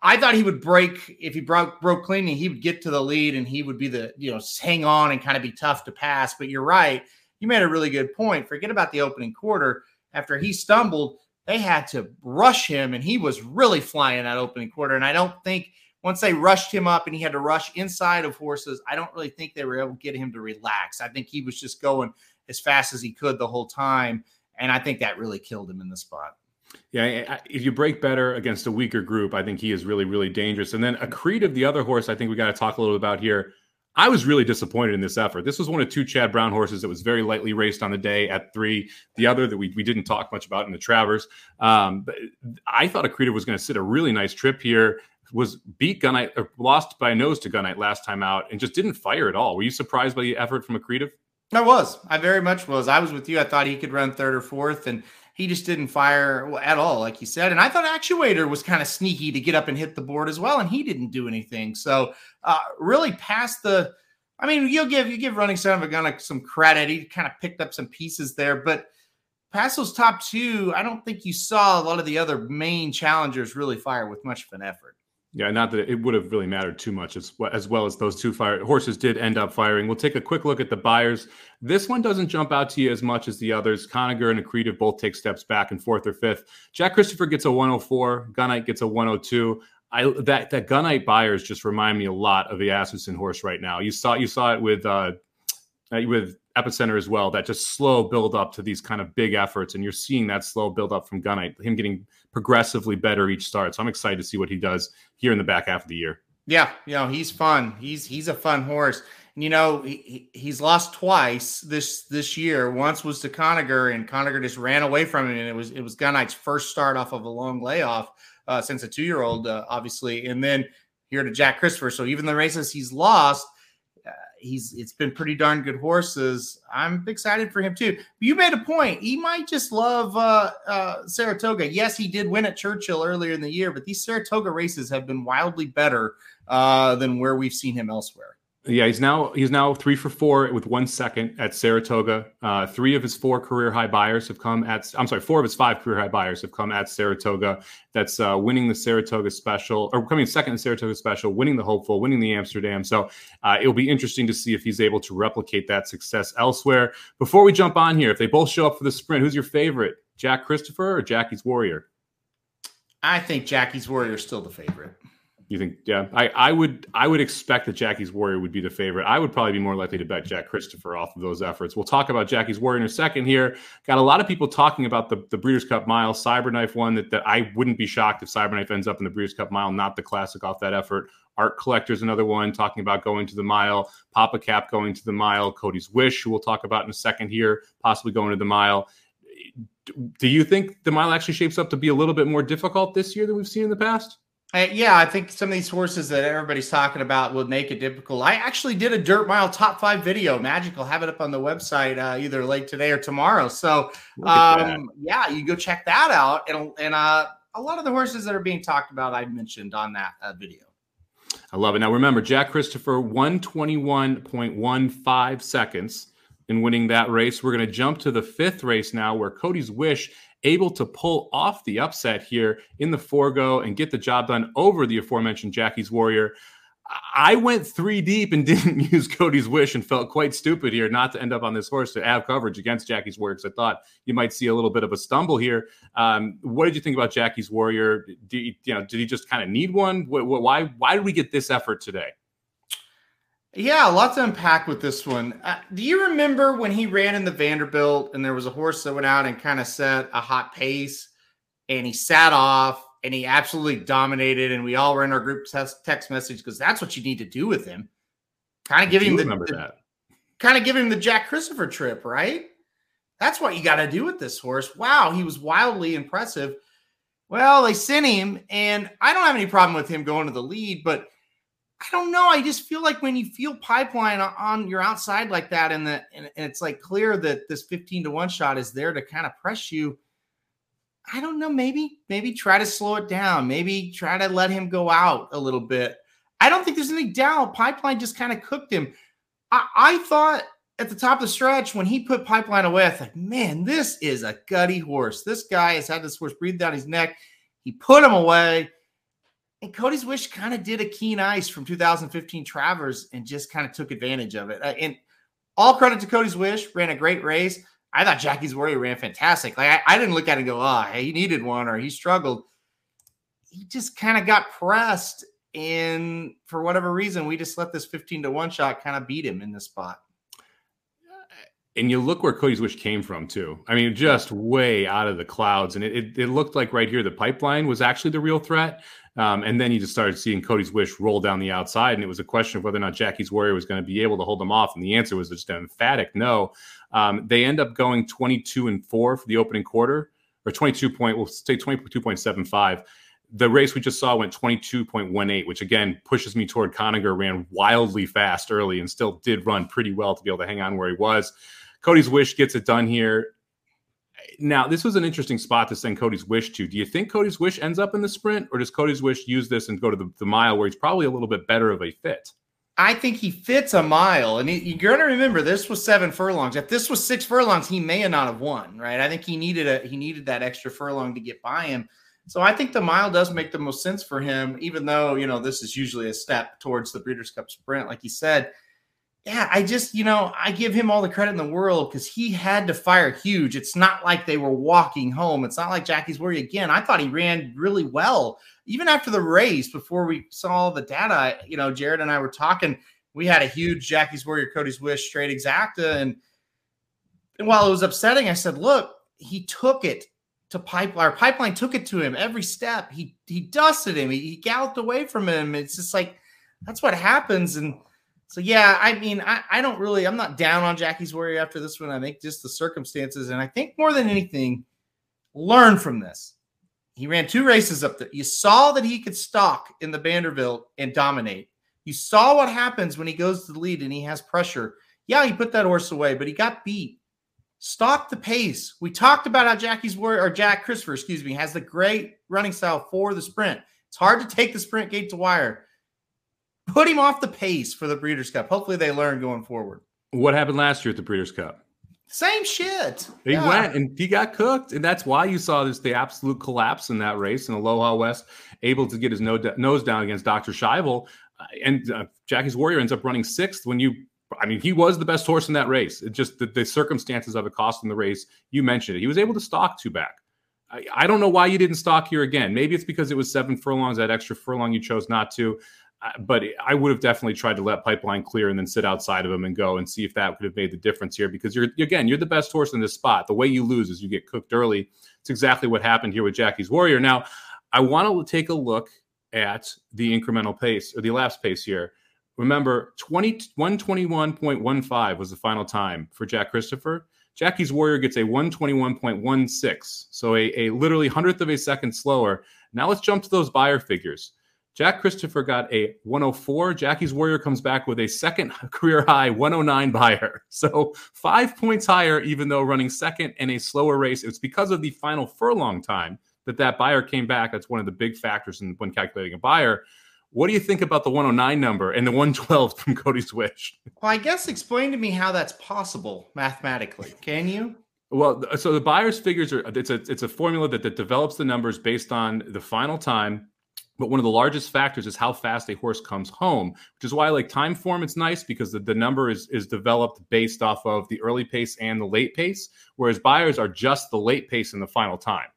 I thought he would break if he broke broke clean, he would get to the lead, and he would be the you know hang on and kind of be tough to pass. But you're right. You made a really good point. Forget about the opening quarter. After he stumbled, they had to rush him, and he was really flying that opening quarter. And I don't think once they rushed him up and he had to rush inside of horses, I don't really think they were able to get him to relax. I think he was just going as fast as he could the whole time. And I think that really killed him in the spot. Yeah, if you break better against a weaker group, I think he is really, really dangerous. And then Accretive, the other horse, I think we got to talk a little bit about here. I was really disappointed in this effort. This was one of two Chad Brown horses that was very lightly raced on the day at three. The other that we, we didn't talk much about in the Travers. Um, but I thought Accretive was going to sit a really nice trip here. Was beat Gunite, lost by a nose to Gunite last time out, and just didn't fire at all. Were you surprised by the effort from Accretive? I was. I very much was. I was with you. I thought he could run third or fourth, and he just didn't fire at all, like you said. And I thought Actuator was kind of sneaky to get up and hit the board as well, and he didn't do anything. So uh, really past the. I mean, you'll give you give running son of a gun some credit. He kind of picked up some pieces there, but past those top two, I don't think you saw a lot of the other main challengers really fire with much of an effort. Yeah, not that it would have really mattered too much as, as well as those two fire horses did end up firing. We'll take a quick look at the Beyers. This one doesn't jump out to you as much as the others. Conagher and Accretive both take steps back in fourth or fifth. Jack Christopher gets a 104. Gunite gets a 102. I that that Gunite Beyers just remind me a lot of the Asmussen horse right now. You saw you saw it with uh, uh with epicenter as well that just slow build up to these kind of big efforts. And you're seeing that slow build up from gunite him getting progressively better each start. So i'm excited to see what he does here in the back half of the year. Yeah you know he's fun. He's he's a fun horse. And you know he, he's lost twice this this year. Once was to Conagher and Conagher just ran away from him and it was it was gunite's first start off of a long layoff uh, since a two-year-old uh, obviously. And then here to jack christopher. So even the races he's lost he's it's been pretty darn good horses. I'm excited for him too. You made a point. He might just love uh, uh, Saratoga. Yes, he did win at Churchill earlier in the year, but these Saratoga races have been wildly better uh, than where we've seen him elsewhere. Yeah, he's now he's now three for four with one second at Saratoga. Uh, three of his four career high Beyers have come at. I'm sorry, four of his five career high Beyers have come at Saratoga. That's uh, winning the Saratoga Special or coming second in Saratoga Special, winning the Hopeful, winning the Amsterdam. So uh, it'll be interesting to see if he's able to replicate that success elsewhere. Before we jump on here, if they both show up for the sprint, who's your favorite, Jack Christopher or Jackie's Warrior? I think Jackie's Warrior is still the favorite. You think, yeah, I, I would I would expect that Jackie's Warrior would be the favorite. I would probably be more likely to bet Jack Christopher off of those efforts. We'll talk about Jackie's Warrior in a second here. Got a lot of people talking about the, the Breeders' Cup Mile, Cyberknife one that, that I wouldn't be shocked if Cyberknife ends up in the Breeders' Cup Mile, not the classic off that effort. Art Collector's another one talking about going to the mile. Pappacap going to the mile. Cody's Wish, who we'll talk about in a second here, possibly going to the mile. Do you think the mile actually shapes up to be a little bit more difficult this year than we've seen in the past? Uh, yeah, I think some of these horses that everybody's talking about will make it difficult. I actually did a dirt mile top five video. Magic will have it up on the website uh, either late today or tomorrow. So, um, yeah, you go check that out. And, and uh, a lot of the horses that are being talked about, I mentioned on that uh, video. I love it. Now, remember, Jack Christopher, 121.15 seconds in winning that race. We're going to jump to the fifth race now, where Cody's Wish able to pull off the upset here in the forego and get the job done over the aforementioned Jackie's Warrior. I went three deep and (laughs) didn't use Cody's wish and felt quite stupid here not to end up on this horse to have coverage against Jackie's Warrior because I thought you might see a little bit of a stumble here. Um, what did you think about Jackie's Warrior? Did, you know, did he just kind of need one? Why why did we get this effort today? Yeah, a lot to unpack with this one. Uh, do you remember when he ran in the Vanderbilt and there was a horse that went out and kind of set a hot pace and he sat off and he absolutely dominated. And we all were in our group text message because that's what you need to do with him. Kind of give him the, the kind of give him the Jack Christopher trip, right? That's what you got to do with this horse. Wow, he was wildly impressive. Well, they sent him, and I don't have any problem with him going to the lead, but I don't know. I just feel like when you feel pipeline on your outside like that, and the and it's like clear that this 15 to 1 shot is there to kind of press you. I don't know. Maybe, maybe try to slow it down. Maybe try to let him go out a little bit. I don't think there's any doubt. Pipeline just kind of cooked him. I, I thought at the top of the stretch when he put Pipeline away, I thought, man, this is a gutty horse. This guy has had this horse breathe down his neck. He put him away. And Cody's Wish kind of did a keen ice from 2015 Travers and just kind of took advantage of it. Uh, and all credit to Cody's Wish, ran a great race. I thought Jackie's Warrior ran fantastic. Like I, I didn't look at it and go, oh, he needed one or he struggled. He just kind of got pressed. And for whatever reason, we just let this 15 to 1 shot kind of beat him in this spot and you look where Cody's Wish came from too. I mean, just way out of the clouds, and it, it, it looked like right here the pipeline was actually the real threat. Um, and then you just started seeing Cody's Wish roll down the outside, and it was a question of whether or not Jackie's Warrior was going to be able to hold them off. And the answer was just an emphatic no. Um, they end up going 22 and four for the opening quarter, or 22 point, we'll say 22.75. The race we just saw went 22.18, which again pushes me toward Conagher ran wildly fast early and still did run pretty well to be able to hang on where he was. Cody's Wish gets it done here. Now, this was an interesting spot to send Cody's Wish to. Do you think Cody's Wish ends up in the sprint, or does Cody's Wish use this and go to the, the mile where he's probably a little bit better of a fit? I think he fits a mile, and he, you're going to remember this was seven furlongs. If this was six furlongs, he may not have won, right? I think he needed a he needed that extra furlong to get by him. So I think the mile does make the most sense for him, even though you know this is usually a step towards the Breeders' Cup Sprint, like he said yeah, I just, you know, I give him all the credit in the world because he had to fire huge. It's not like they were walking home. It's not like Jackie's Warrior again. I thought he ran really well. Even after the race, before we saw the data, you know, Jared and I were talking. We had a huge Jackie's Warrior, Cody's Wish straight exacta. And, and while it was upsetting, I said, look, he took it to pipeline. Our pipeline took it to him every step. He he dusted him. He, he galloped away from him. It's just like that's what happens. And so yeah, I mean, I, I don't really, I'm not down on Jackie's Warrior after this one. I think just the circumstances, and I think more than anything, learn from this. He ran two races up there. You saw that he could stalk in the Vanderbilt and dominate. You saw what happens when he goes to the lead and he has pressure. Yeah, he put that horse away, but he got beat. Stop the pace. We talked about how Jackie's Warrior or Jack Christopher, excuse me, has the great running style for the sprint. It's hard to take the sprint gate to wire put him off the pace for the Breeders' Cup. Hopefully, they learn going forward. What happened last year at the Breeders' Cup? Same shit. He yeah. went and he got cooked, and that's why you saw this the absolute collapse in that race. And Aloha West able to get his nose down against Dr. Schivel, uh, and uh, Jackie's Warrior ends up running sixth. When you, I mean, he was the best horse in that race. It just the, the circumstances of it cost him the race. You mentioned it. He was able to stalk two back. I, I don't know why you didn't stalk here again. Maybe it's because it was seven furlongs. That extra furlong you chose not to but I would have definitely tried to let pipeline clear and then sit outside of him and go and see if that could have made the difference here because you're again you're the best horse in this spot. The way you lose is you get cooked early. It's exactly what happened here with Jackie's Warrior. Now, I want to take a look at the incremental pace or the elapsed pace here. Remember, 20, 121.15 was the final time for Jack Christopher. Jackie's Warrior gets a 121.16, so a, a literally hundredth of a second slower. Now let's jump to those Beyer figures. Jack Christopher got a 104. Jackie's Warrior comes back with a second (laughs) career high 109 Beyer. So five points higher, even though running second in a slower race. It's because of the final furlong time that that Beyer came back. That's one of the big factors in, when calculating a Beyer. What do you think about the 109 number and the 112 from (laughs) Cody's Wish? Well, I guess explain to me how that's possible mathematically. Can you? Well, so the Beyer's figures are it's a it's a formula that, that develops the numbers based on the final time but one of the largest factors is how fast a horse comes home, which is why like Timeform, it's nice because the, the number is, is developed based off of the early pace and the late pace, whereas Beyers are just the late pace in the final time.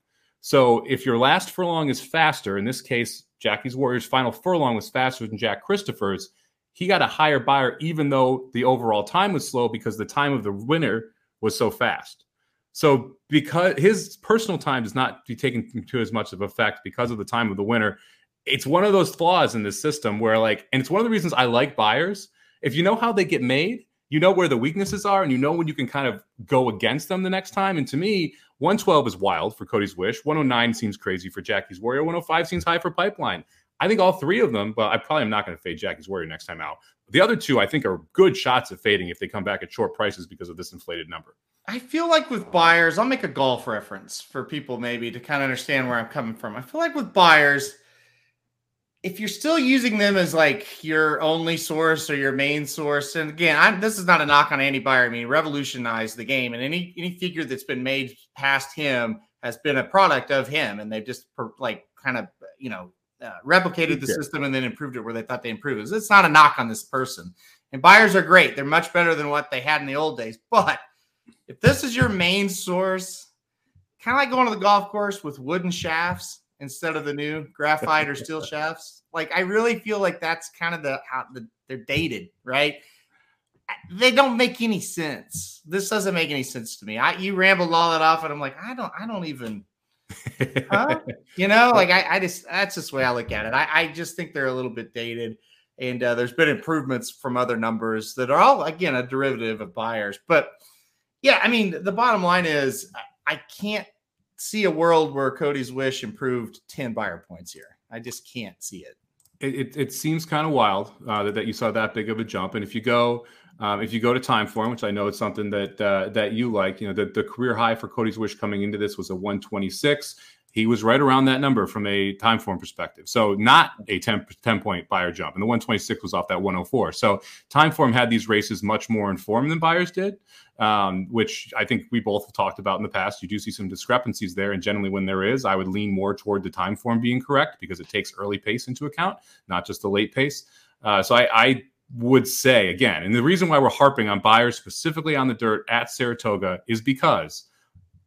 So if your last furlong is faster, in this case, Jackie's Warrior's final furlong was faster than Jack Christopher's, he got a higher Beyer, even though the overall time was slow because the time of the winner was so fast. So because his personal time does not be taken to as much of effect because of the time of the winter, it's one of those flaws in this system where like, and it's one of the reasons I like Beyers If you know how they get made, you know where the weaknesses are, and you know when you can kind of go against them the next time. And to me, 112 is wild for Cody's Wish. 109 seems crazy for Jackie's Warrior. 105 seems high for Pipeline. I think all three of them, but I probably am not going to fade Jackie's Warrior next time out. The other two, I think, are good shots at fading if they come back at short prices because of this inflated number. I feel like with Beyers, I'll make a golf reference for people maybe to kind of understand where I'm coming from. I feel like with Beyers, if you're still using them as like your only source or your main source, and again, I'm, this is not a knock on Andy Beyer. I mean, revolutionized the game, and any any figure that's been made past him has been a product of him, and they've just like kind of you know uh, replicated the system and then improved it where they thought they improved it. It's not a knock on this person. And Beyers are great; they're much better than what they had in the old days. But if this is your main source, kind of like going to the golf course with wooden shafts instead of the new graphite or steel shafts. Like I really feel like that's kind of the how the, they're dated, right? They don't make any sense. This doesn't make any sense to me. I you rambled all that off, and I'm like, I don't, I don't even, (laughs) huh? you know, like I, I just that's just the way I look at it. I, I just think they're a little bit dated, and uh, there's been improvements from other numbers that are all again a derivative of Beyers. but yeah, I mean, the bottom line is I can't see a world where Cody's wish improved 10 Beyer points here. I just can't see it. It, it, it seems kind of wild uh, that, that you saw that big of a jump. And if you go, um, if you go to Timeform, which I know it's something that uh, that you like, you know, the, the career high for Cody's Wish coming into this was a 126 he was right around that number from a Timeform perspective. So not a 10, 10 point Beyer jump. And the 126 was off that 104. So Timeform had these races much more informed than Beyers did, um, which I think we both have talked about in the past. You do see some discrepancies there. And generally, when there is, I would lean more toward the Timeform being correct because it takes early pace into account, not just the late pace. Uh, so I, I would say again, and the reason why we're harping on Beyers specifically on the dirt at Saratoga is because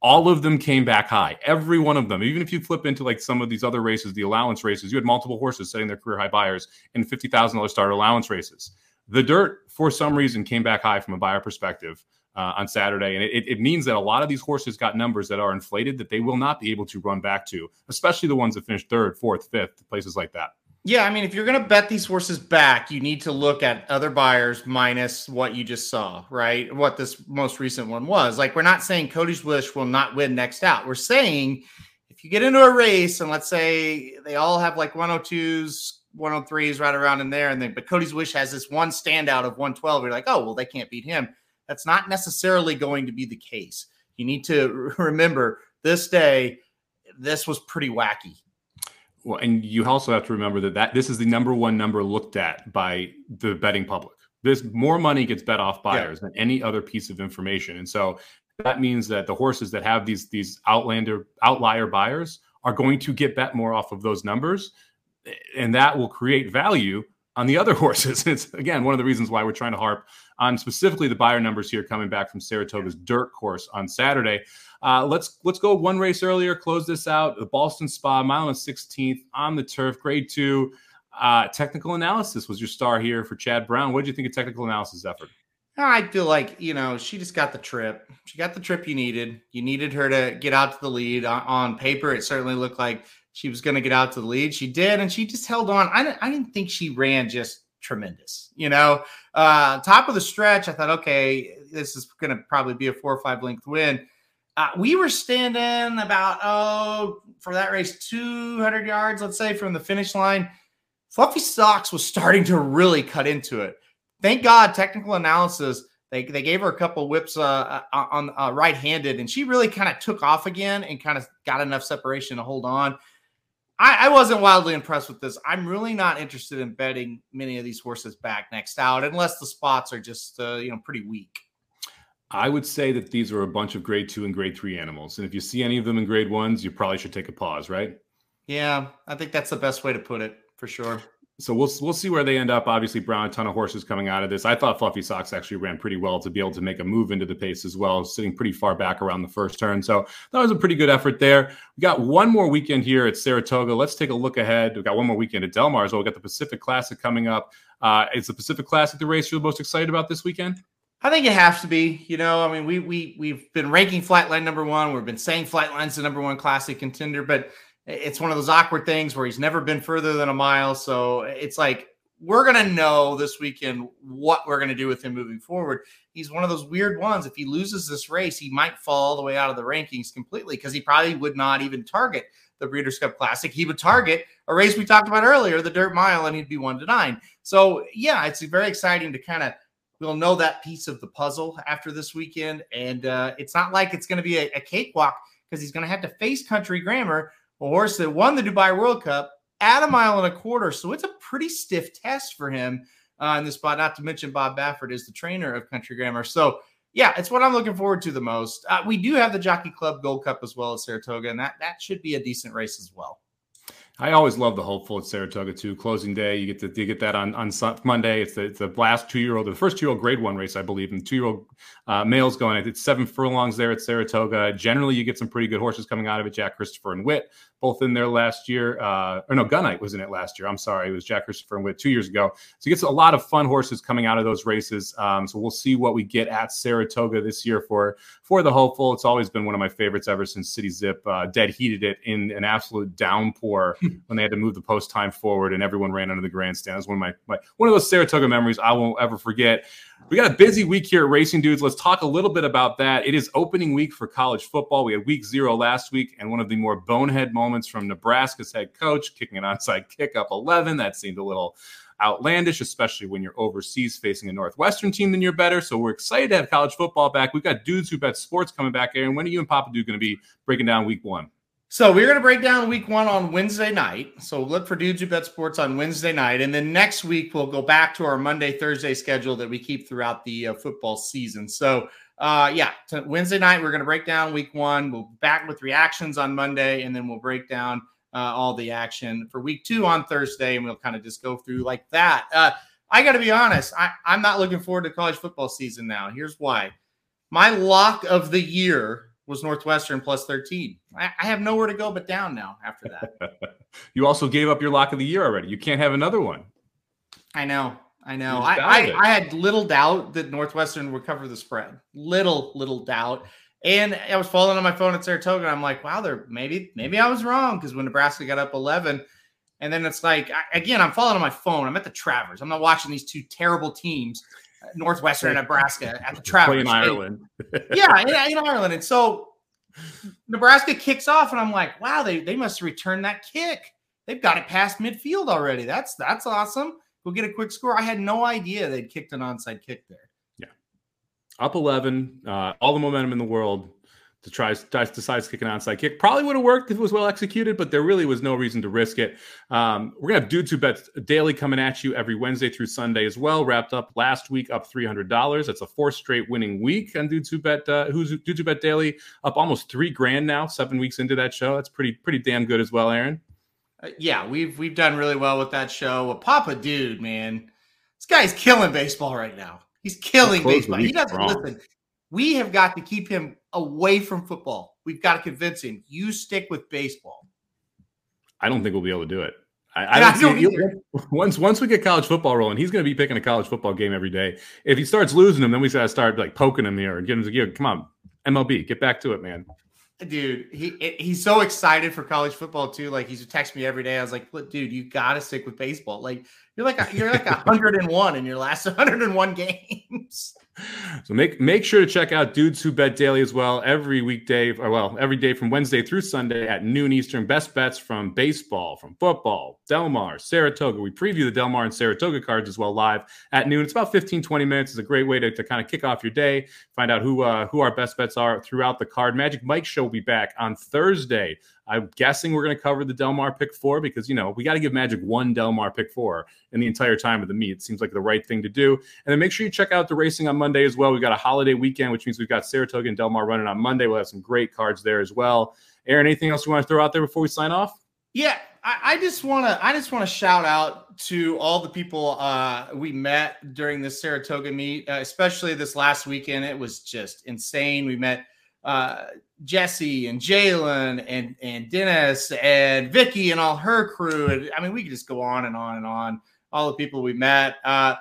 all of them came back high. Every one of them. Even if you flip into like some of these other races, the allowance races, you had multiple horses setting their career high Beyers in fifty thousand dollars starter allowance races. The dirt, for some reason, came back high from a Beyer perspective uh, on Saturday, and it, it means that a lot of these horses got numbers that are inflated that they will not be able to run back to, especially the ones that finished third, fourth, fifth, places like that. Yeah, I mean, if you're going to bet these horses back, you need to look at other Beyers minus what you just saw, right? What this most recent one was. Like, we're not saying Cody's Wish will not win next out. We're saying if you get into a race and let's say they all have like 102s, 103s right around in there, and then but Cody's Wish has this one standout of 112, you're like, oh, well, they can't beat him. That's not necessarily going to be the case. You need to remember this day, this was pretty wacky well, and you also have to remember that, that this is the number one number looked at by the betting public. This more money gets bet off Beyers yeah. than any other piece of information, and so that means that the horses that have these these outlander outlier Beyers are going to get bet more off of those numbers, and that will create value on the (laughs) other horses. It's again one of the reasons why we're trying to harp on specifically the Beyer numbers here coming back from Saratoga's dirt course on Saturday. Uh, let's let's go one race earlier. Close this out. The Ballston Spa, mile and sixteenth on the turf, grade two. Uh, technical analysis was your star here for Chad Brown. What did you think of technical analysis effort? I feel like you know she just got the trip. She got the trip you needed. You needed her to get out to the lead. On, on paper, it certainly looked like she was going to get out to the lead. She did, and she just held on. I didn't, I didn't think she ran just tremendous. You know, uh, top of the stretch, I thought, okay, this is going to probably be a four or five length win. Uh, we were standing about oh for that race 200 yards let's say from the finish line fluffy socks was starting to really cut into it thank god technical analysis they, they gave her a couple whips uh, uh on uh, right-handed and she really kind of took off again and kind of got enough separation to hold on I, I, wasn't wildly impressed with this i'm really not interested in betting many of these horses back next out unless the spots are just uh, you know pretty weak I would say that these are a bunch of grade two and grade three animals. And if you see any of them in grade ones, you probably should take a pause, right? Yeah, I think that's the best way to put it for sure. So we'll we'll see where they end up. Obviously, Brown, a ton of horses coming out of this. I thought Fluffy Socks actually ran pretty well to be able to make a move into the pace as well, sitting pretty far back around the first turn. So that was a pretty good effort there. We got one more weekend here at Saratoga. Let's take a look ahead. We got one more weekend at Del Mar as well. We got the Pacific Classic coming up. Uh, is the Pacific Classic the race you're the most excited about this weekend? I think it has to be. You know, I mean, we we we've been ranking Flightline number one. We've been saying Flightline's the number one classic contender, but it's one of those awkward things where he's never been further than a mile. So it's like we're gonna know this weekend what we're gonna do with him moving forward. He's one of those weird ones. If he loses this race, he might fall all the way out of the rankings completely because he probably would not even target the Breeders' Cup Classic. He would target a race we talked about earlier, the Dirt Mile, and he'd be one to nine. So yeah, it's very exciting to kind of we'll know that piece of the puzzle after this weekend. And uh, it's not like it's to be a, a cakewalk because he's to have to face Country Grammar, a horse that won the Dubai World Cup at a mile and a quarter. So it's a pretty stiff test for him uh, in this spot. Not to mention Bob Baffert is the trainer of Country Grammar. So yeah, it's what I'm looking forward to the most. Uh, we do have the Jockey Club Gold Cup as well as Saratoga, and that that should be a decent race as well. I always love the hopeful at Saratoga too. Closing day, you get to you get that on on Monday. It's the it's the last two year old, the first two year old Grade One race, I believe, and two year old uh, males going. It's seven furlongs there at Saratoga. Generally, you get some pretty good horses coming out of it. Jack Christopher and Wit both in there last year. Uh, or no, Gunite was in it last year. I'm sorry, it was Jack Christopher and Wit two years ago. So you get a lot of fun horses coming out of those races. Um, so we'll see what we get at Saratoga this year for for the hopeful. It's always been one of my favorites ever since City Zip uh, dead heated it in an absolute downpour (laughs) when they had to move the post time forward and everyone ran under the grandstand. That's one of my, my one of those Saratoga memories I won't ever forget. We got a busy week here at Racing Dudes. Let's talk a little bit about that. It is opening week for college football. We had week zero last week, and one of the more bonehead moments from Nebraska's head coach kicking an onside kick up 11. That seemed a little outlandish, especially when you're overseas facing a Northwestern team than you're better. So we're excited to have college football back. We've got dudes who bet sports coming back, Aaron. When are you and Papa Dude going to be breaking down week one? So we're going to break down week one on Wednesday night. So look for Dudes Who Bet Sports on Wednesday night. And then next week, we'll go back to our Monday, Thursday schedule that we keep throughout the uh, football season. So, uh, yeah, Wednesday night, we're going to break down week one. We'll back with reactions on Monday, and then we'll break down uh, all the action for week two on Thursday. And we'll kind of just go through like that. Uh, I got to be honest, I, I'm not looking forward to college football season now. Here's why my lock of the year was Northwestern plus 13. I, I have nowhere to go but down now after that. (laughs) you also gave up your lock of the year already. You can't have another one. I know. I know. I, I, I, had little doubt that Northwestern would cover the spread. Little, little doubt. And I was falling on my phone at Saratoga. And I'm like, wow, there maybe, maybe I was wrong because when Nebraska got up 11, and then it's like, I, again, I'm falling on my phone. I'm at the Travers. I'm not watching these two terrible teams. Northwestern Nebraska at the Travers. in Ireland. (laughs) yeah, in, in, Ireland. And so Nebraska kicks off, and I'm like, wow, they, they must return that kick. They've got it past midfield already. That's that's awesome. We'll get a quick score. I had no idea they'd kicked an onside kick there. Yeah. Up 11, uh, all the momentum in the world to try decides to kick an onside kick. Probably would have worked if it was well executed, but there really was no reason to risk it. Um, we're gonna have dudes who bet daily coming at you every Wednesday through Sunday as well. Wrapped up last week, up three hundred dollars. That's a fourth straight winning week on dudes who bet. Uh, who's dudes who bet daily up almost three grand now. Seven weeks into that show, that's pretty pretty damn good as well, Aaron. Uh, yeah, we've we've done really well with that show. Well, Papa Dude, man, this guy's killing baseball right now. He's killing baseball. He doesn't wrong. listen. We have got to keep him away from football. We've got to convince him. You stick with baseball. I don't think we'll be able to do it. I, I don't, don't once once we get college football rolling, he's going to be picking a college football game every day. If he starts losing them, then we got to start like poking him here and getting him to give. Come on, MLB, get back to it, man. Dude, he he's so excited for college football too. Like he's text me every day. I was like, dude, you got to stick with baseball. Like you're like a, you're like a (laughs) hundred and one in your last (laughs) 101 games. So make make sure to check out Dudes Who Bet Daily as well every weekday, or well, every day from Wednesday through Sunday at noon Eastern. Best bets from baseball, from football, Delmar, Saratoga. We preview the Delmar and Saratoga cards as well live at noon. It's about 15, 20 minutes. It's a great way to, to kind of kick off your day, find out who uh, who our best bets are throughout the card. Magic Mike show will be back on Thursday I'm guessing we're going to cover the Delmar pick four because, you know, we got to give Magic one Delmar pick four in the entire time of the meet. It seems like the right thing to do. And then make sure you check out the racing on Monday as well. We've got a holiday weekend, which means we've got Saratoga and Delmar running on Monday. We'll have some great cards there as well. Aaron, anything else you want to throw out there before we sign off? Yeah, I, just want to I just want to shout out to all the people uh, we met during this Saratoga meet, uh, especially this last weekend. It was just insane. We met uh, Jesse and Jalen and and Dennis and Vicky and all her crew. And I mean, we could just go on and on and on. All the people we met. Uh,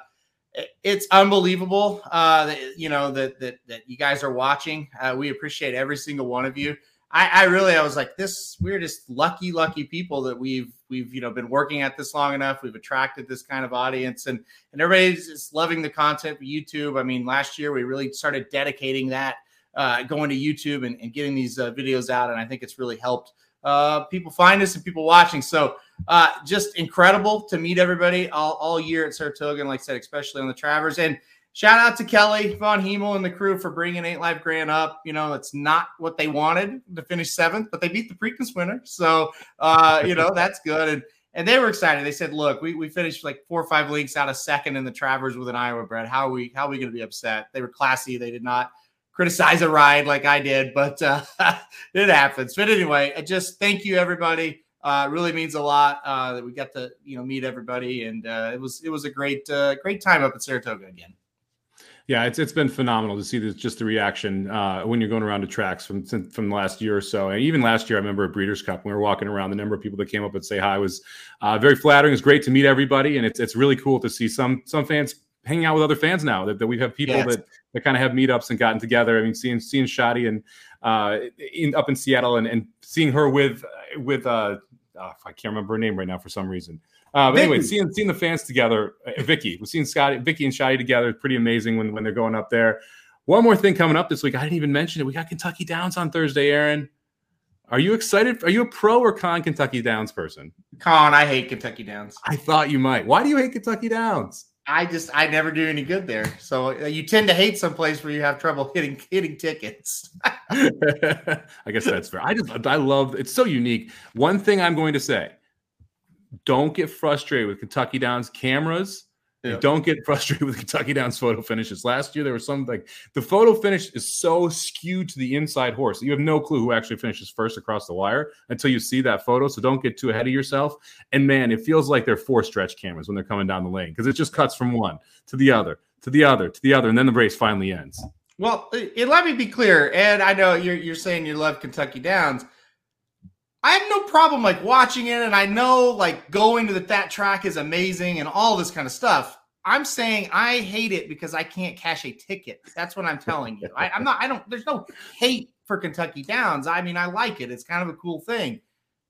it's unbelievable uh, that, you know that, that that you guys are watching uh, we appreciate every single one of you I, I really i was like this we're just lucky lucky people that we've we've you know been working at this long enough we've attracted this kind of audience and and everybody's just loving the content youtube i mean last year we really started dedicating that uh, going to youtube and, and getting these uh, videos out and i think it's really helped uh, people find us and people watching so uh, just incredible to meet everybody all, all year at Saratoga, and like I said, especially on the Travers. And shout out to Kelly Von Hemel and the crew for bringing Ain't Life Grand up. You know, it's not what they wanted to finish seventh, but they beat the Preakness winner, so uh, you know that's good. And and they were excited. They said, "Look, we, we finished like four or five links out of second in the Travers with an Iowa bred. How are we how are we going to be upset?" They were classy. They did not criticize a ride like I did, but uh, (laughs) it happens. But anyway, I just thank you everybody. Uh, really means a lot uh, that we got to you know meet everybody, and uh, it was it was a great uh, great time up at Saratoga again. Yeah, it's it's been phenomenal to see this, just the reaction uh, when you're going around the tracks from from last year or so, and even last year, I remember at Breeders' Cup when we were walking around, the number of people that came up and say hi was uh, very flattering. It's great to meet everybody, and it's it's really cool to see some some fans hanging out with other fans now that, that we have people yes. that, that kind of have meetups and gotten together. I mean, seeing seeing Shadi and uh, in, up in Seattle and, and seeing her with with uh, oh, I can't remember her name right now for some reason. Uh, but anyway, seeing seeing the fans together, uh, Vicky, we've seen Scotty, Vicky and Shadi together. It's pretty amazing when when they're going up there. One more thing coming up this week. I didn't even mention it. We got Kentucky Downs on Thursday, Aaron. Are you excited? Are you a pro or con Kentucky Downs person? Con. I hate Kentucky Downs. I thought you might. Why do you hate Kentucky Downs? I just I never do any good there. So uh, you tend to hate some place where you have trouble (laughs) hitting hitting tickets. (laughs) I guess that's fair. I just I love it's so unique. One thing I'm going to say: don't get frustrated with Kentucky Downs cameras yeah. Don't get frustrated (laughs) with Kentucky Downs photo finishes. Last year, there was some like the photo finish is so skewed to the inside horse. You have no clue who actually finishes first across the wire until you see that photo. So don't get too ahead of yourself. And man, it feels like they're four stretch cameras when they're coming down the lane because it just cuts from one to the other to the other to the other, and then the race finally ends. Well, it, let me be clear, and I know you're you're saying you love Kentucky Downs. I have no problem like watching it, and I know like going to the, that track is amazing and all this kind of stuff. I'm saying I hate it because I can't cash a ticket. That's what I'm telling you. I, I'm not. I don't. There's no hate for Kentucky Downs. I mean, I like it. It's kind of a cool thing.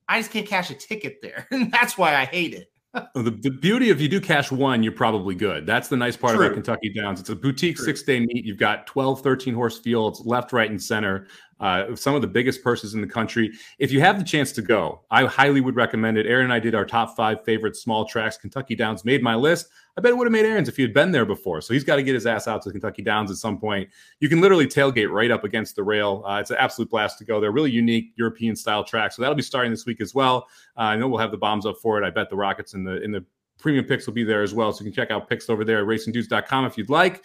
I just can't cash a ticket there, (laughs) and that's why I hate it. (laughs) the, the beauty of you do cash one, you're probably good. That's the nice part True. about Kentucky Downs. It's a boutique six day meet. You've got 12, 13 horse fields left, right, and center uh, some of the biggest purses in the country. If you have the chance to go, I highly would recommend it. Aaron and I did our top five favorite small tracks. Kentucky Downs made my list. I bet it would have made Aaron's if he had been there before. So he's got to get his ass out to Kentucky Downs at some point. You can literally tailgate right up against the rail. Uh, it's an absolute blast to go. They're really unique European style tracks. So that'll be starting this week as well. Uh, I know we'll have the bombs up for it. I bet the Rockets in the in the premium picks will be there as well. So you can check out picks over there at racingdudes.com if you'd like.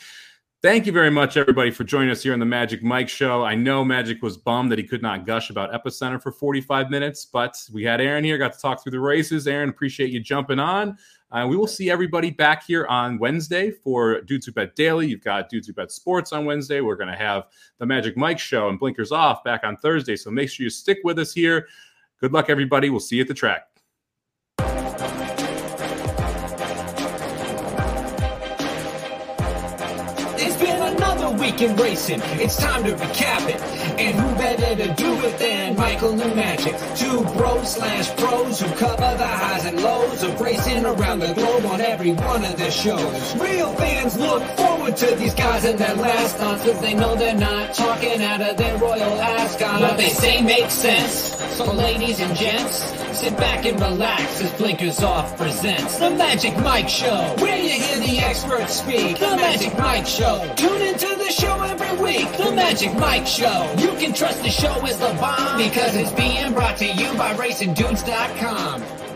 Thank you very much, everybody, for joining us here on the Magic Mike Show. I know Magic was bummed that he could not gush about Epicenter for 45 minutes, but we had Aaron here, got to talk through the races. Aaron, appreciate you jumping on. Uh, we will see everybody back here on Wednesday for Dudes Who Bet Daily. You've got Dudes Who Bet Sports on Wednesday. We're going to have the Magic Mike Show and Blinkers Off back on Thursday. So make sure you stick with us here. Good luck, everybody. We'll see you at the track. Week racing. It's time to recap it. And who better to do it than Michael New Magic? Two bros slash pros who cover the highs and lows of racing around the globe on every one of their shows. Real fans look forward to these guys and their last stunts because they know they're not talking out of their royal ascot. What they say makes sense. So ladies and gents, sit back and relax as Blinkers Off presents The Magic Mike Show, where you hear the experts speak. The Magic Mike Show. Tune into the show every week. The Magic Mike Show. You can trust the show is the bomb because it's being brought to you by RacingDudes.com.